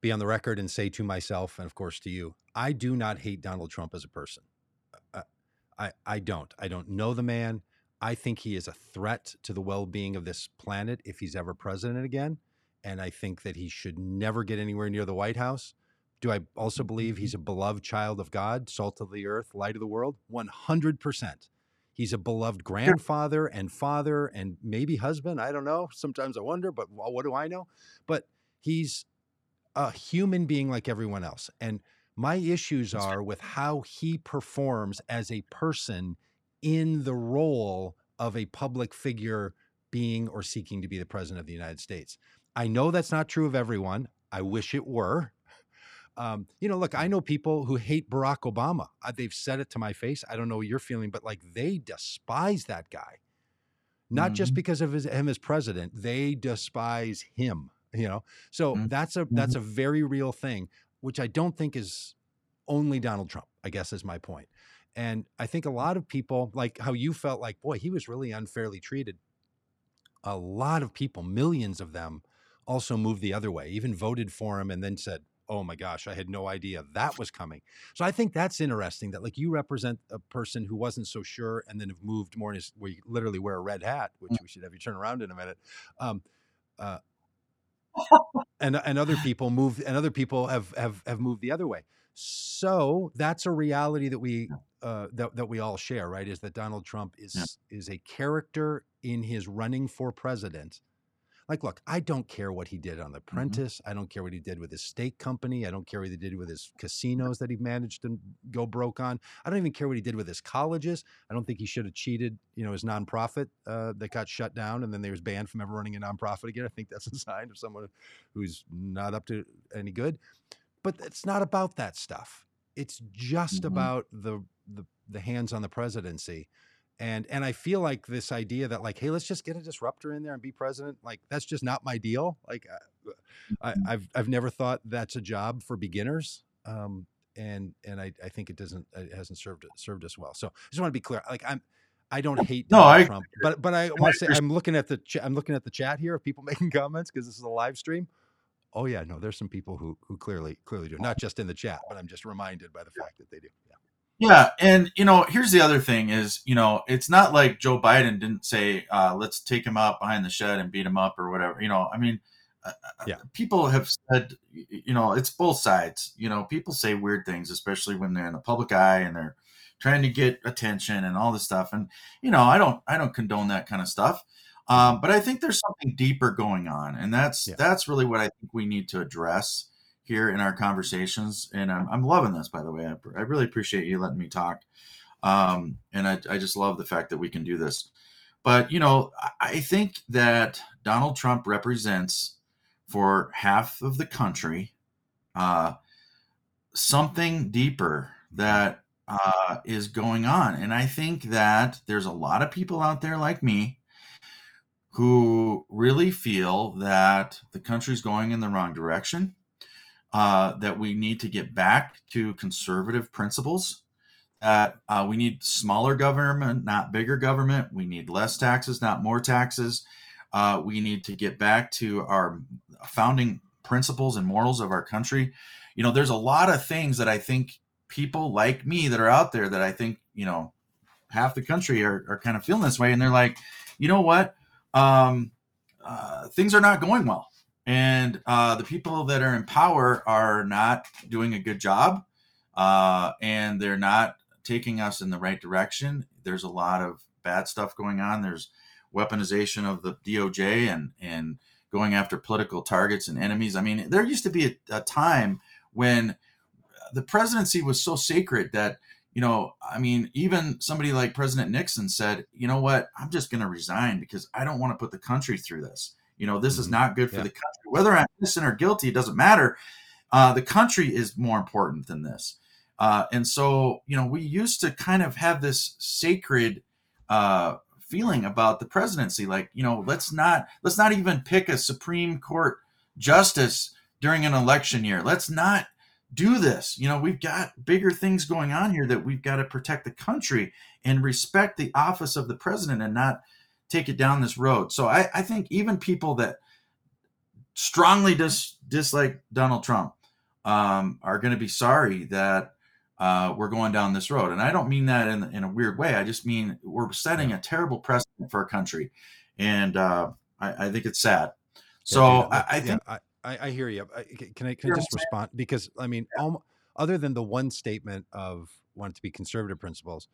be on the record and say to myself and of course to you, I do not hate Donald Trump as a person. Uh, I I don't. I don't know the man. I think he is a threat to the well-being of this planet if he's ever president again, and I think that he should never get anywhere near the White House. Do I also believe he's mm-hmm. a beloved child of God, salt of the earth, light of the world? 100%. He's a beloved grandfather and father and maybe husband. I don't know. Sometimes I wonder, but what do I know? But he's a human being like everyone else. And my issues are with how he performs as a person in the role of a public figure being or seeking to be the president of the United States. I know that's not true of everyone. I wish it were. Um, you know, look, I know people who hate Barack Obama. Uh, they've said it to my face. I don't know what you're feeling, but like they despise that guy, not just Mhm. because of his, him as president. They despise him. You know, so Mhm. that's a that's a very real thing, which I don't think is only Donald Trump. I guess is my. And I think a lot of people, like how you felt like, boy, he was really unfairly treated. A lot of people, millions of them, also moved the other way, even voted for him and then said, oh my gosh, I had no idea that was coming. So I think that's interesting that like you represent a person who wasn't so sure and then have moved more in his, where you literally wear a red hat, which we should have you turn around in a minute. Um, uh, and and other people move and other people have have have moved the other way. So that's a reality that we uh, that that we all share, right? Is that Donald Trump is Yeah. is a character in his running for president. Like, look, I don't care what he did on The. Apprentice. I don't care what he did with his steak company. I don't care what he did with his casinos that he managed to go broke on. I don't even care what he did with his colleges. I don't think he should have cheated, you know, his nonprofit uh, that got shut down and then they was banned from ever running a nonprofit again. I think that's a sign of someone who's not up to any good. But it's not about that stuff. It's just Mhm. about the the the hands on the presidency. And and I feel like this idea that like, hey, let's just get a disruptor in there and be president, like that's just not my deal. Like, uh, I, Mhm. I've I've never thought that's a job for beginners. Um, and and I, I think it doesn't it hasn't served served us well. So I just want to be clear. Like I'm I don't hate No, Donald I Trump, but but I want to say I'm looking at the ch- I'm looking at the chat here of people making comments because this is a live stream. Oh yeah, no, there's some people who who clearly clearly do not just in the chat, but I'm just reminded by the fact that they do. Yeah. Yeah, and you know, here's the other thing: is you know, it's not like Joe Biden didn't say, uh, "Let's take him out behind the shed and beat him up" or whatever. You know, I mean, uh, uh, Yeah. people have said, you know, it's both sides. You know, people say weird things, especially when they're in the public eye and they're trying to get attention and all this stuff. And you know, I don't, I don't condone that kind of stuff. Um, but I think there's something deeper going on, and that's Yeah. that's really what I think we need to address here in our conversations. And I'm, I'm loving this, by the way. I, I really appreciate you letting me talk. Um, and I, I just love the fact that we can do this. But, you know, I- think that Donald Trump represents for half of the country uh, something deeper that uh, is going on. And I think that there's a lot of people out there like me who really feel that the country's going in the wrong direction uh, that we need to get back to conservative principles. That uh, we need smaller government, not bigger government. We need less taxes, not more taxes. Uh, we need to get back to our founding principles and morals of our country. You know, there's a lot of things that I think people like me that are out there that I think, you know, half the country are, are kind of feeling this way. And they're like, you know what? Um, uh, things are not going well and uh, the people that are in power are not doing a good job uh, and they're not taking us in the right direction. There's a lot of bad stuff going on. There's weaponization of the doj and and going after political targets and enemies. I mean there used to be a, a time when the presidency was so sacred that you know i mean even somebody like president nixon said you know what? I'm just going to resign because i don't want to put the country through this you know, this is Mhm. not good for Yeah. the country. Whether I'm innocent or guilty, it doesn't matter. Uh, the country is more important than this. Uh, and so, you know, we used to kind of have this sacred uh, feeling about the presidency. Like, you know, let's not let's not even pick a Supreme Court justice during an election year. Let's not do this. You know, we've got bigger things going on here that we've got to protect the country and respect the office of the president and not take it down this road. So I, I think even people that strongly dis, dislike Donald Trump um, are going to be sorry that uh, we're going down this road. And I don't mean that in, in a weird way. I just mean we're setting a terrible precedent for our country. And uh, I, I think it's sad. So Yeah, dude, I, I yeah, think I, I, I hear you. Can I can I just respond because I mean, almo- other than the one statement of want it to be conservative principles,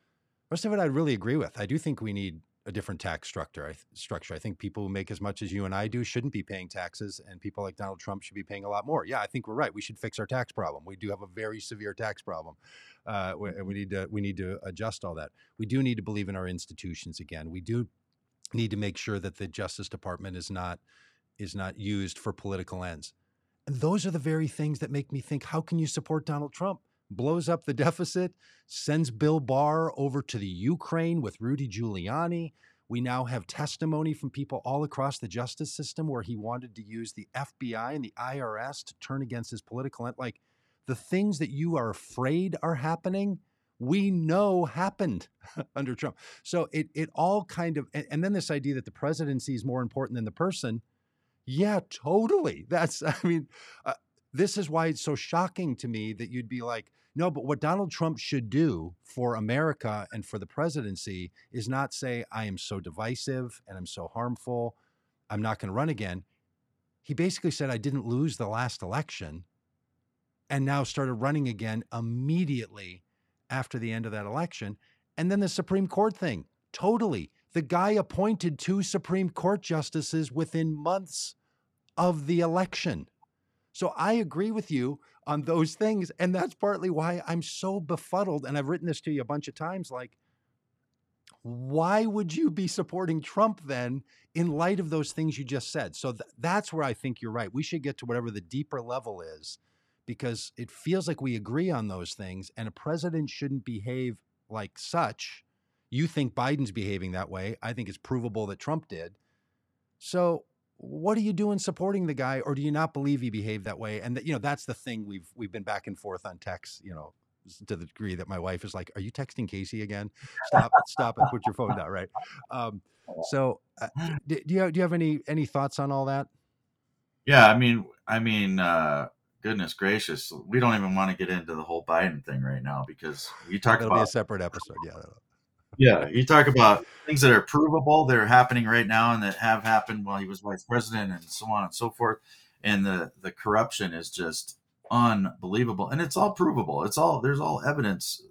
rest of it I really agree with. I do think we need a different tax structure. I, th- structure. I think people who make as much as you and I do shouldn't be paying taxes, and people like Donald Trump should be paying a lot more. Yeah, I think we're right. We should fix our tax problem. We do have a very severe tax problem, uh, w- and we need to we need to adjust all that. We do need to believe in our institutions again. We do need to make sure that the Justice Department is not is not used for political ends. And those are the very things that make me think how can you support Donald Trump? Blows up the deficit, sends Bill Barr over to the Ukraine with Rudy Giuliani. We now have testimony from people all across the justice system where he wanted to use the FBI and the IRS to turn against his political end. Like the things that you are afraid are happening, we know happened under Trump. So it it all kind of and, and then this idea that the presidency is more important than the person. Yeah, totally. That's I mean, uh, this is why it's so shocking to me that you'd be like, no, but what Donald Trump should do for America and for the presidency is not say, I am so divisive and I'm so harmful. I'm not going to run again. He basically said, I didn't lose the last election and now started running again immediately after the end of that election. And then the Supreme Court thing, totally. The guy appointed two Supreme Court justices within months of the election. So I agree with you on those things. And that's partly why I'm so befuddled. And I've written this to you a bunch of times like, why would you be supporting Trump then in light of those things you just said? So th- that's where I think you're right. We should get to whatever the deeper level is because it feels like we agree on those things and a president shouldn't behave like such. You think Biden's behaving that way. I think it's provable that Trump did. So what are you doing supporting the guy or do you not believe he behaved that way? And that, you know, that's the thing we've we've been back and forth on text, you know, to the degree that my wife is like, "Are you texting Casey again? Stop, stop, and put your phone down." Right. Um, so, uh, do, do you have, do you have any any thoughts on all that? Yeah, I mean, I mean, uh, goodness gracious, we don't even want to get into the whole Biden thing right now because we talk That'll about be a separate episode. Yeah. Yeah, you talk about things that are provable, that are happening right now, and that have happened while he was vice president, and so on and so forth. And the the corruption is just unbelievable, and it's all provable. It's all there's all evidence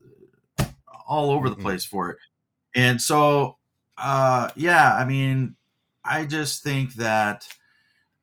all over the Mhm. place for it. And so, uh, yeah, I mean, I just think that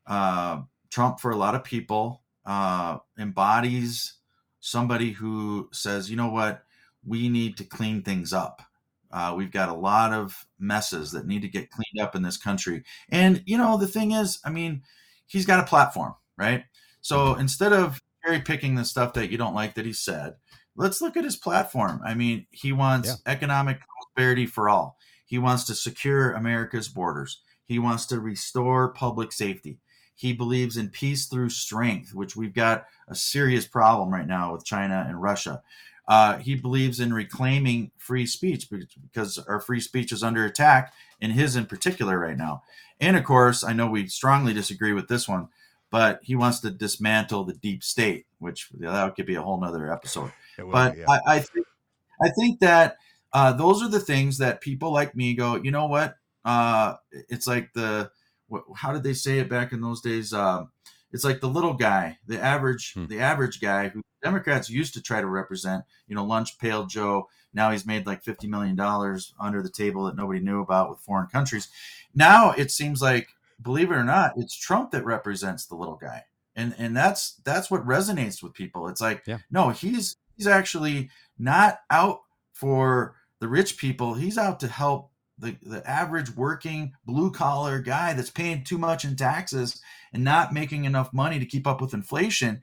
uh, Trump, for a lot of people, uh, embodies somebody who says, you know what, we need to clean things up. Uh, we've got a lot of messes that need to get cleaned up in this country. And, you know, the thing is, I mean, he's got a platform, right? So instead of cherry picking the stuff that you don't like that he said, let's look at his platform. I mean, he wants Yeah. economic prosperity for all, he wants to secure America's borders, he wants to restore public safety. He believes in peace through strength, which we've got a serious problem right now with China and Russia. Uh, he believes in reclaiming free speech because- our free speech is under attack, and his in particular right now. And of course, I know we strongly disagree with this one, but he wants to dismantle the deep state, which that could be a whole nother episode. Will But yeah. I, I think I think that uh, those are the things that people like me go. You know what? Uh, it's like the how did they say it back in those days? Um, it's like the little guy, the average, Hmm. the average guy who Democrats used to try to represent. You know, lunch pail Joe. Now he's made like fifty million dollars under the table that nobody knew about with foreign countries. Now it seems like, believe it or not, it's Trump that represents the little guy, and and that's that's what resonates with people. It's like, Yeah. no, he's he's actually not out for the rich people. He's out to help the, the average working blue collar guy that's paying too much in taxes and not making enough money to keep up with inflation.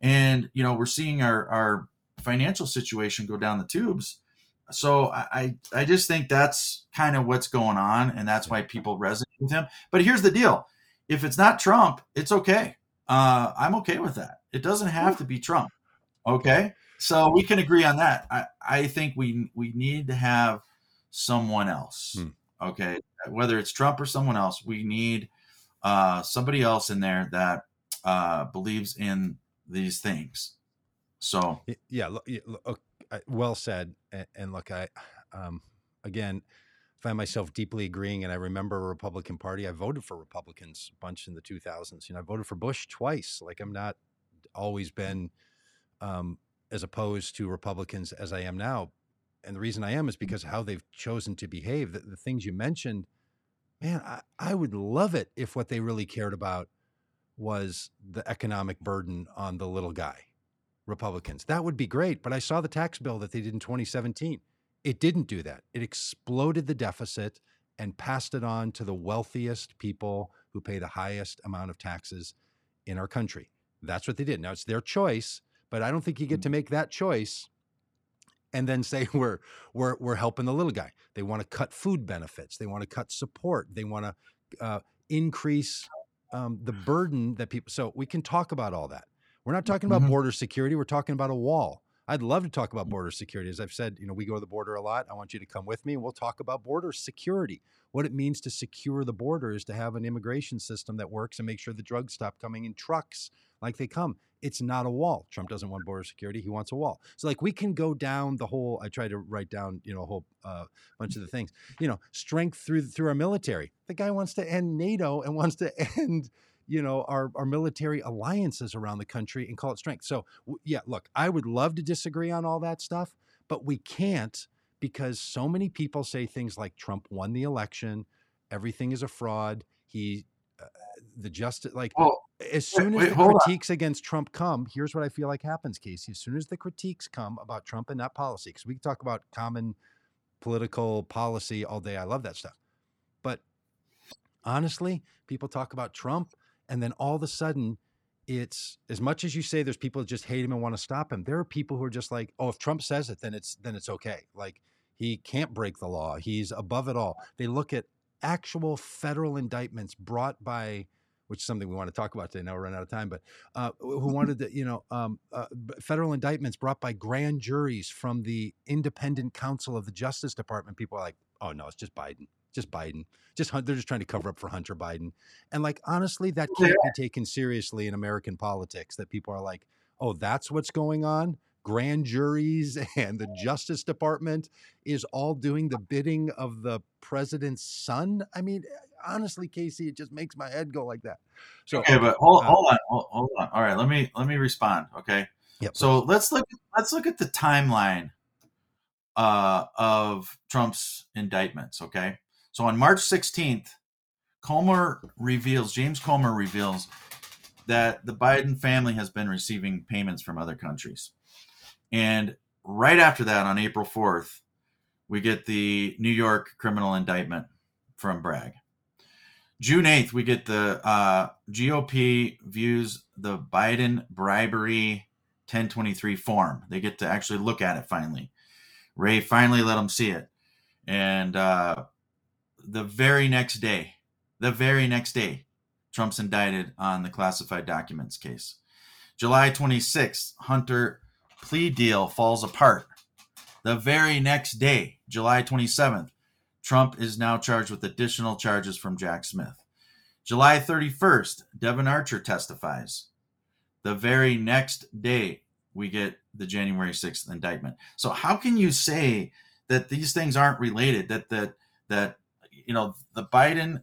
And, you know, we're seeing our, our financial situation go down the tubes. So I, I just think that's kind of what's going on, and that's why people resonate with him. But here's the deal: if it's not Trump, it's okay. Uh, I'm okay with that. It doesn't have to be Trump. Okay, so we can agree on that. I, I think we we need to have someone else. Hmm. Okay, whether it's Trump or someone else, we need uh, somebody else in there that uh, believes in these things. So Yeah, look, look, well said. And, look, I um, again find myself deeply agreeing. And I remember a Republican Party. I voted for Republicans a bunch in the 2000s. You know, I voted for Bush twice. Like I'm not always been um, as opposed to Republicans as I am now. And the reason I am is because how they've chosen to behave. The, the things you mentioned, man, I, I would love it if what they really cared about was the economic burden on the little guy. Republicans. That would be great. But I saw the tax bill that they did in 2017. It didn't do that. It exploded the deficit and passed it on to the wealthiest people who pay the highest amount of taxes in our country. That's what they did. Now it's their choice, but I don't think you get mm. to make that choice and then say we're we're we're helping the little guy. They want to cut food benefits. They want to cut support. They want to uh, increase um, the burden that people. So we can talk about all that. We're not talking about Mhm. border security. We're talking about a wall. I'd love to talk about border security. As I've said, you know, we go to the border a lot. I want you to come with me and we'll talk about border security. What it means to secure the border is to have an immigration system that works and make sure the drugs stop coming in trucks like they come. It's not a wall. Trump doesn't want border security. He wants a wall. So like we can go down the whole. I try to write down you know a whole uh, bunch of the things. You know, strength through through our military. The guy wants to end NATO and wants to end you know our our military alliances around the country and call it strength. So yeah, look, I would love to disagree on all that stuff, but we can't because so many people say things like Trump won the election, everything is a fraud. He uh, the justice like Well, as soon as wait, the hold on. critiques against Trump come, here's what I feel like happens, Casey. As soon as the critiques come about Trump and that policy, because we can talk about common political policy all day. I love that stuff. But honestly, people talk about Trump, and then all of a sudden, it's as much as you say there's people that just hate him and want to stop him. There are people who are just like, oh, if Trump says it, then it's then it's okay. Like he can't break the law. He's above it all. They look at actual federal indictments brought by which is something we want to talk about today. Now we're running out of time, but uh, who wanted to, you know, um, uh, federal indictments brought by grand juries from the independent counsel of the Justice Department. People are like, oh no, it's just Biden, just Biden, just they're just trying to cover up for Hunter Biden. And like honestly, that can't be taken seriously in American politics. That people are like, oh, that's what's going on. Grand juries and the Justice Department is all doing the bidding of the president's son. I mean, honestly, Casey, it just makes my head go like that. So, Okay, but hold, Uh, hold on, hold, hold on. All right, let me let me respond. Okay, yeah. so let's look let's look at the timeline uh, of Trump's indictments. Okay, so on March sixteenth, Comer reveals James Comer reveals that the Biden family has been receiving payments from other countries, and right after that, on April fourth, we get the New York criminal indictment from Bragg. June 8th, we get the uh, GOP views the Biden bribery 1023 form. They get to actually look at it finally. Wray finally let them see it. And uh, the very next day, the very next day, Trump's indicted on the classified documents case. July 26th, Hunter plea deal falls apart. The very next day, July 27th, Trump is now charged with additional charges from Jack Smith. July 31st, Devon Archer testifies. The very next day, we get the January 6th indictment. So how can you say that these things aren't related? That that that you know the Biden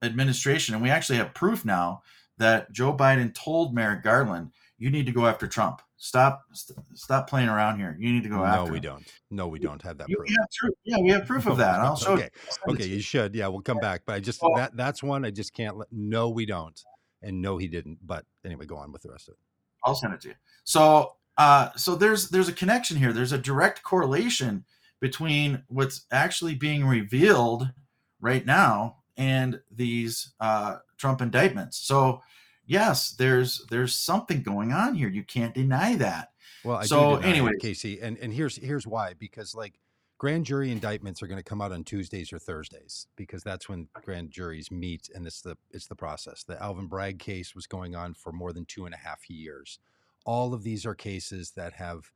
administration, and we actually have proof now that Joe Biden told Merrick Garland, "You need to go after Trump. Stop, st- stop playing around here. You need to go no, after." No, we him." don't. No, we don't have that You- proof. we have proof. Yeah, we have proof of that. I'll show. okay. I'll send it Okay, you should. Yeah, we'll come back. But I just Well- that that's one I just can't let. No, we don't. And no, he didn't. But anyway, go on with the rest of it. I'll send it to you. So, uh, so there's there's a connection here. There's a direct correlation between what's actually being revealed right now and these uh, Trump indictments. So, yes, there's there's something going on here. You can't deny that. Well, I So, do deny it, anyway. Casey, and and here's here's why because like grand jury indictments are going to come out on Tuesdays or Thursdays because that's when grand juries meet and it's the it's the process. The Alvin Bragg case was going on for more than two and a half years. All of these are cases that have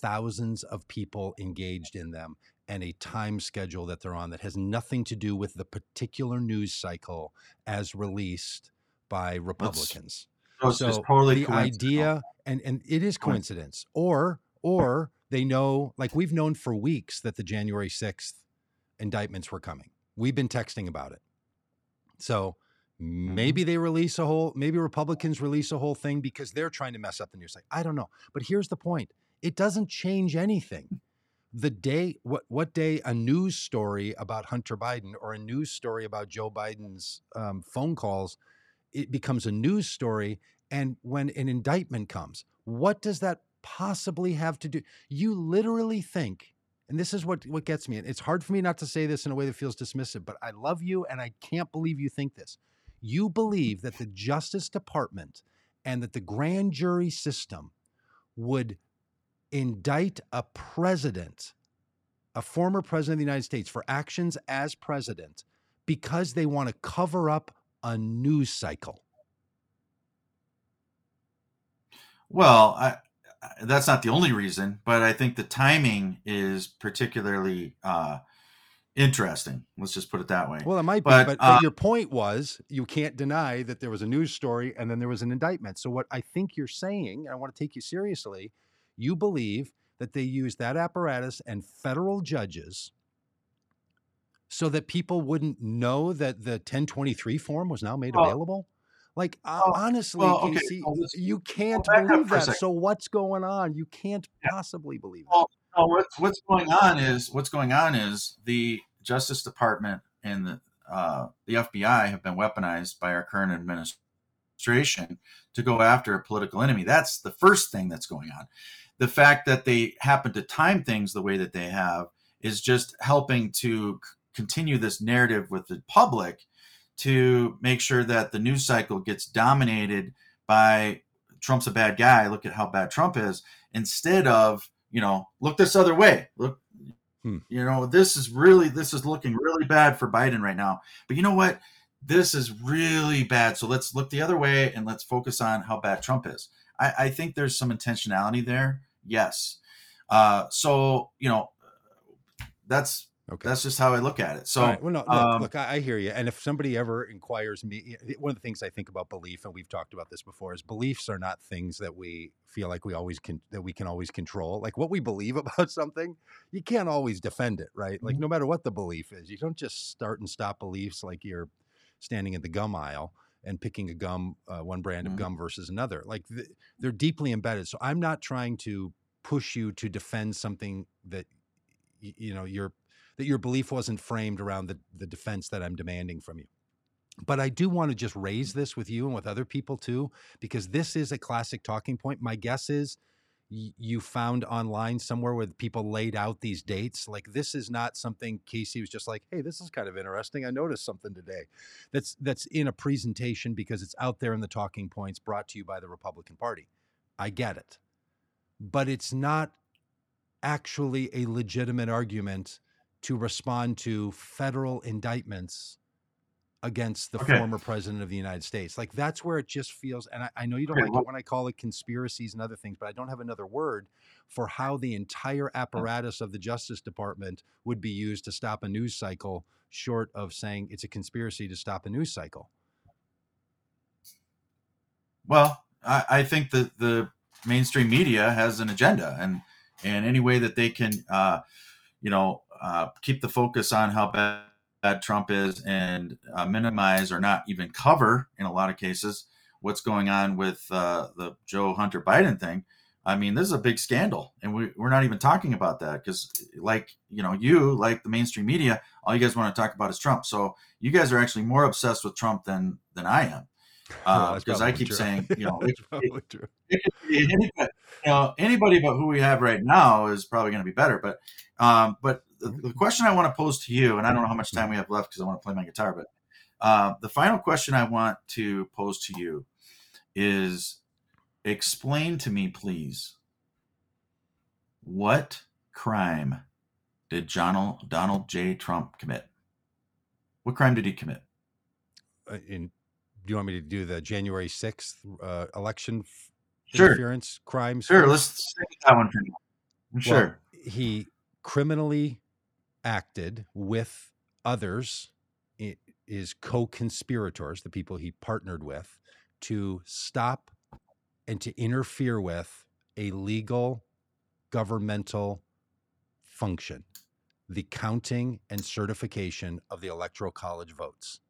thousands of people engaged in them and a time schedule that they're on that has nothing to do with the particular news cycle as released by Republicans. So it's just so totally the idea and and it is coincidence. Or or they know like we've known for weeks that the january 6th indictments were coming. We've been texting about it. So maybe they release a whole maybe republicans release a whole thing because they're trying to mess up the news cycle i don't know. But here's the point. It doesn't change anything. The day what what day a news story about hunter biden or a news story about joe biden's um, phone calls it becomes a news story and when an indictment comes what does that possibly have to do? You literally think and this is what what gets me it's hard for me not to say this in a way that feels dismissive but i love you and i can't believe you think this. You believe that the justice department and that the grand jury system would indict a president, a former president of the United States, for actions as president because they want to cover up a news cycle. Well, I, that's not the only reason, but I think the timing is particularly uh, interesting. Let's just put it that way. Well, it might But, be, but, uh, but your point was you can't deny that there was a news story and then there was an indictment. So what I think you're saying, and I want to take you seriously, you believe that they used that apparatus and federal judges so that people wouldn't know that the 1023 form was now made Well- available? Like uh, Well- honestly, well, okay, so let's- you can't up believe that. So what's going on? You can't Yeah. possibly believe that. Well, no, what's what's going on is what's going on is the Justice Department and the uh, the FBI have been weaponized by our current administration to go after a political enemy. That's the first thing that's going on. The fact that they happen to time things the way that they have is just helping to continue this narrative with the public to make sure that the news cycle gets dominated by Trump's a bad guy. Look at how bad Trump is instead of you know look this other way. Look Hmm. you know this is really this is looking really bad for biden right now. But you know what? This is really bad. So let's look the other way and let's focus on how bad trump is. I, I think there's some intentionality there. Yes. Uh, so you know that's Okay. that's just how i look at it so right. Well, no, look, um, look, I, I hear you. And if somebody ever inquires me, one of the things I think about belief, and we've talked about this before, is beliefs are not things that we feel like we always can that we can always control. Like what we believe about something, you can't always defend it, right? Like Mhm. no matter what the belief is, you don't just start and stop beliefs like you're standing in the gum aisle and picking a gum, uh, one brand of Mhm. gum versus another. Like th- they're deeply embedded. So I'm not trying to push you to defend something that y- you know you're that your belief wasn't framed around the, the defense that I'm demanding from you. But I do want to just raise this with you and with other people too, because this is a classic talking point. My guess is you found online somewhere where people laid out these dates. Like this is not something Casey was just like, hey, this is kind of interesting. I noticed something today. That's that's in a presentation because it's out there in the talking points brought to you by the Republican Party. I get it. But it's not actually a legitimate argument to respond to federal indictments against the Okay. former president of the United States. Like that's where it just feels, and I, I know you don't Okay, like well- it when I call it conspiracies and other things, but I don't have another word for how the entire apparatus of the Justice Department would be used to stop a news cycle, short of saying it's a conspiracy to stop a news cycle. Well, I, I think that the mainstream media has an agenda, and and any way that they can, uh, you know, uh, keep the focus on how bad, bad Trump is and uh, minimize or not even cover, in a lot of cases, what's going on with uh, the Joe Hunter Biden thing. I mean, this is a big scandal, and we, we're not even talking about that because, like you know, you like the mainstream media, all you guys want to talk about is Trump. So you guys are actually more obsessed with Trump than than I am because I keep true. saying, you know, it, it be anybody, you know, anybody but who we have right now is probably going to be better. But, um, but the, question I want to pose to you, and I don't know how much time we have left because I want to play my guitar, but uh, the final question I want to pose to you is explain to me, please, what crime did John, Donald J. Trump commit? What crime did he commit? Uh, in, do you want me to do the January 6th uh, election Sure, interference crimes? sure. Let's stick with that one for now. Well, Sure. he criminally acted with others, his co conspirators, the people he partnered with, to stop and to interfere with a legal governmental function the counting and certification of the Electoral College votes.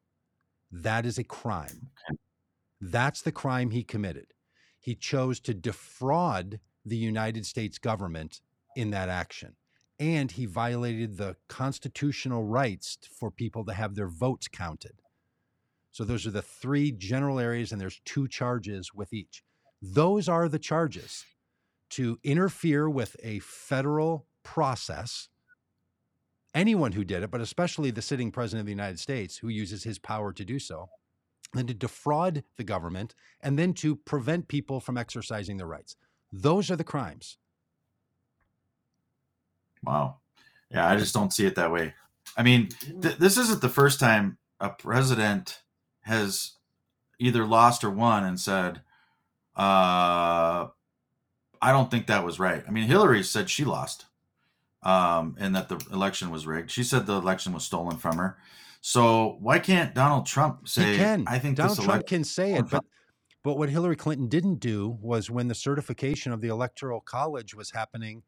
That is a crime. That's the crime he committed. He chose to defraud the United States government in that action. And he violated the constitutional rights for people to have their votes counted. So those are the three general areas, and there's two charges with each. Those are the charges to interfere with a federal process. Anyone who did it, but especially the sitting president of the United States who uses his power to do so, then to defraud the government, and then to prevent people from exercising their rights. Those are the crimes. Wow. Yeah, I just don't see it that way. I mean, th- this isn't the first time a president has either lost or won and said, uh, I don't think that was right. I mean, Hillary said she lost um, and that the election was rigged. She said the election was stolen from her. So why can't Donald Trump say? I think Donald Trump election can say it, but but what Hillary Clinton didn't do was when the certification of the Electoral College was happening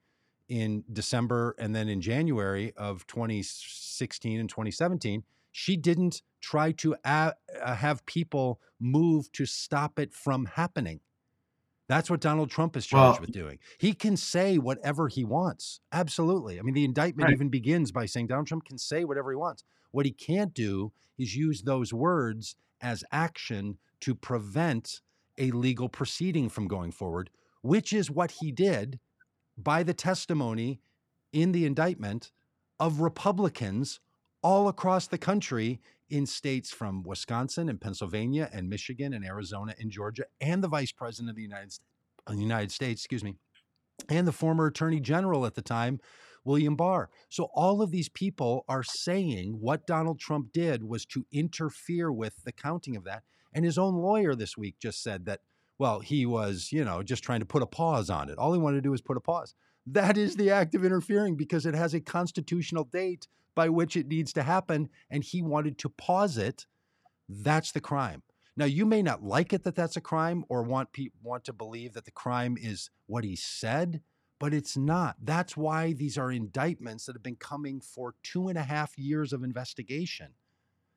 in December and then in January of 2016 and 2017, she didn't try to a- uh, have people move to stop it from happening. That's what Donald Trump is charged Well- with doing. He can say whatever he wants. Absolutely. I mean, the indictment Right. even begins by saying Donald Trump can say whatever he wants. What he can't do is use those words as action to prevent a legal proceeding from going forward, which is what he did by the testimony in the indictment of Republicans all across the country in states from Wisconsin and Pennsylvania and Michigan and Arizona and Georgia and the vice president of the United States, the United States, excuse me, and the former attorney general at the time, William Barr. So all of these people are saying what Donald Trump did was to interfere with the counting of that. And his own lawyer this week just said that, well, he was, you know, just trying to put a pause on it. All he wanted to do was put a pause. That is the act of interfering because it has a constitutional date by which it needs to happen. And he wanted to pause it. That's the crime. Now, you may not like it that that's a crime or want pe- want to believe that the crime is what he said, but it's not. That's why these are indictments that have been coming for two and a half years of investigation,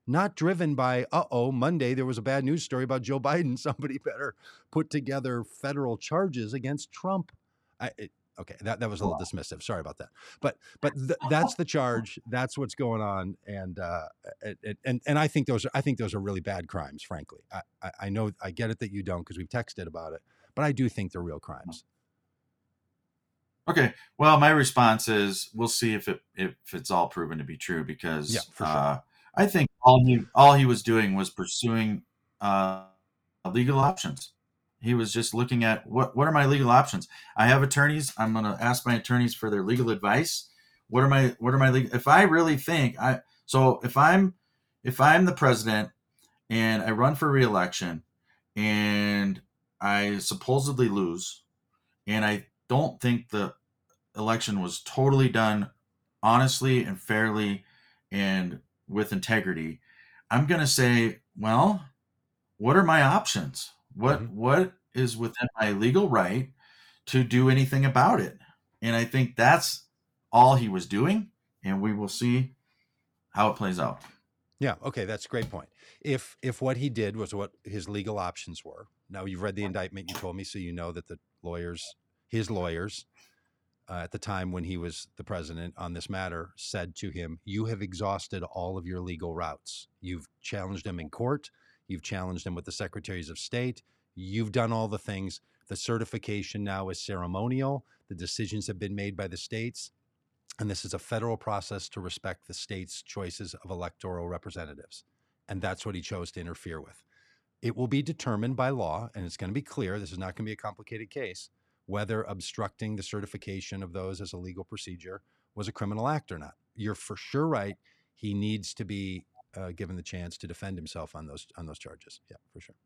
not driven by, uh oh, Monday there was a bad news story about Joe Biden. Somebody better put together federal charges against Trump. I, it, okay, that, that was a little dismissive. Sorry about that. But but th- that's the charge. That's what's going on, and uh, it, and and I think those are I think those are really bad crimes. Frankly, I I, I know I get it that you don't because we've texted about it, but I do think they're real crimes. Okay. Well, my response is we'll see if it if it's all proven to be true because Yeah, for sure. uh, I think all he all he was doing was pursuing uh, legal options. He was just looking at what what are my legal options. I have attorneys. I'm going to ask my attorneys for their legal advice. What are my what are my legal? If I really think I so if I'm if I'm the president and I run for reelection and I supposedly lose and I don't think the election was totally done honestly and fairly and with integrity, I'm going to say, well, what are my options? What Mhm. what is within my legal right to do anything about it? And I think that's all he was doing, and we will see how it plays out. Yeah. Okay. That's a great point. If if what he did was what his legal options were, now you've read the indictment. You told me, so you know that the lawyers, his lawyers, uh, at the time when he was the president on this matter, said to him, "You have exhausted all of your legal routes. You've challenged him in court. You've challenged him with the secretaries of state. You've done all the things. The certification now is ceremonial. The decisions have been made by the states." And this is a federal process to respect the state's choices of electoral representatives. And that's what he chose to interfere with. It will be determined by law, and it's going to be clear this is not going to be a complicated case, whether obstructing the certification of those as a legal procedure was a criminal act or not. You're for sure right. He needs to be uh, given the chance to defend himself on those on those charges. Yeah, for sure.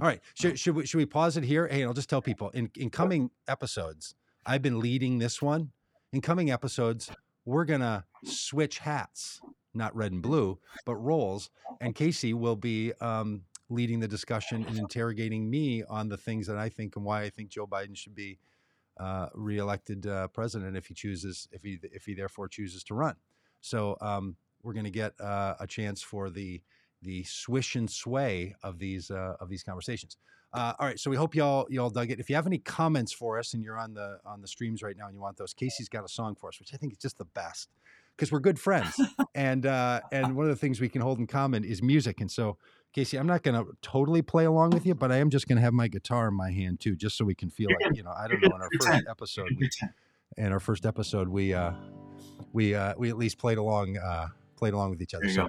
All right. Should, should we should we pause it here? Hey, I'll just tell people in, in coming episodes, I've been leading this one in coming episodes, we're going to switch hats, not red and blue, but roles. And Casey will be um, leading the discussion and interrogating me on the things that I think and why I think Joe Biden should be uh, reelected uh, president if he chooses, if he if he therefore chooses to run. So um, we're going to get uh, a chance for the the swish and sway of these uh, of these conversations. Uh, all right, so we hope y'all y'all dug it. If you have any comments for us and you're on the on the streams right now and you want those, Casey's got a song for us, which I think is just the best because we're good friends. and uh, and one of the things we can hold in common is music. And so, Casey, I'm not going to totally play along with you, but I am just going to have my guitar in my hand too, just so we can feel like you know I don't know. In our first episode, we, in our first episode, we uh, we uh, we at least played along uh, played along with each other. So. go.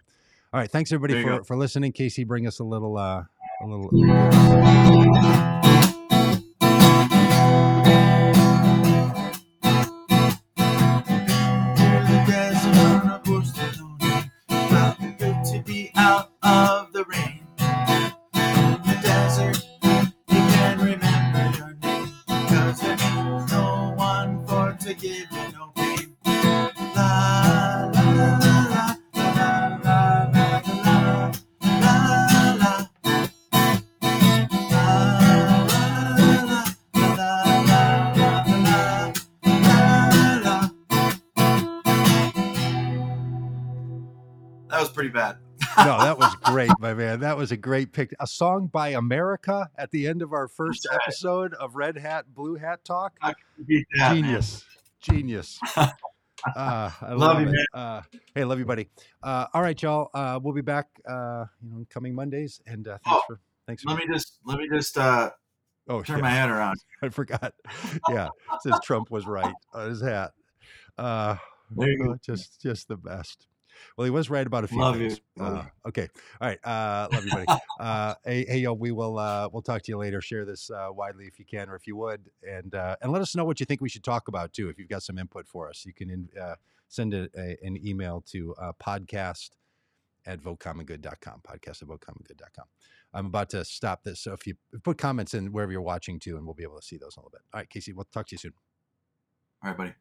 All right. Thanks everybody for, go. for listening. Casey, bring us a little, uh, a little. Was a great pick. A song by America at the end of our first right. episode of Red Hat, Blue Hat Talk. That, man. Genius. Genius. Uh, I love, Love you, man. Uh, hey, love you, buddy. Uh, all right, y'all. Uh, we'll be back, uh, you know, in coming Mondays. And uh, thanks Oh, for thanks for. Let me just let me just uh, oh, turn yeah, my head around. I forgot. Yeah, it says Trump was right on his hat. Uh, There you go. just just the best. Well, he was right about a few Love you. things. Love Uh, okay. All right. Uh, love you, buddy. uh, hey, hey, yo, we will uh, we'll talk to you later. Share this uh, widely if you can, or if you would, and uh, and let us know what you think we should talk about too. If you've got some input for us, you can in, uh, send a, a, an email to uh, podcast at votecommongood.com. Podcast at votecommongood.com. I'm about to stop this, so if you put comments in wherever you're watching too, and we'll be able to see those in a little bit. All right, Casey, we'll talk to you soon. All right, buddy.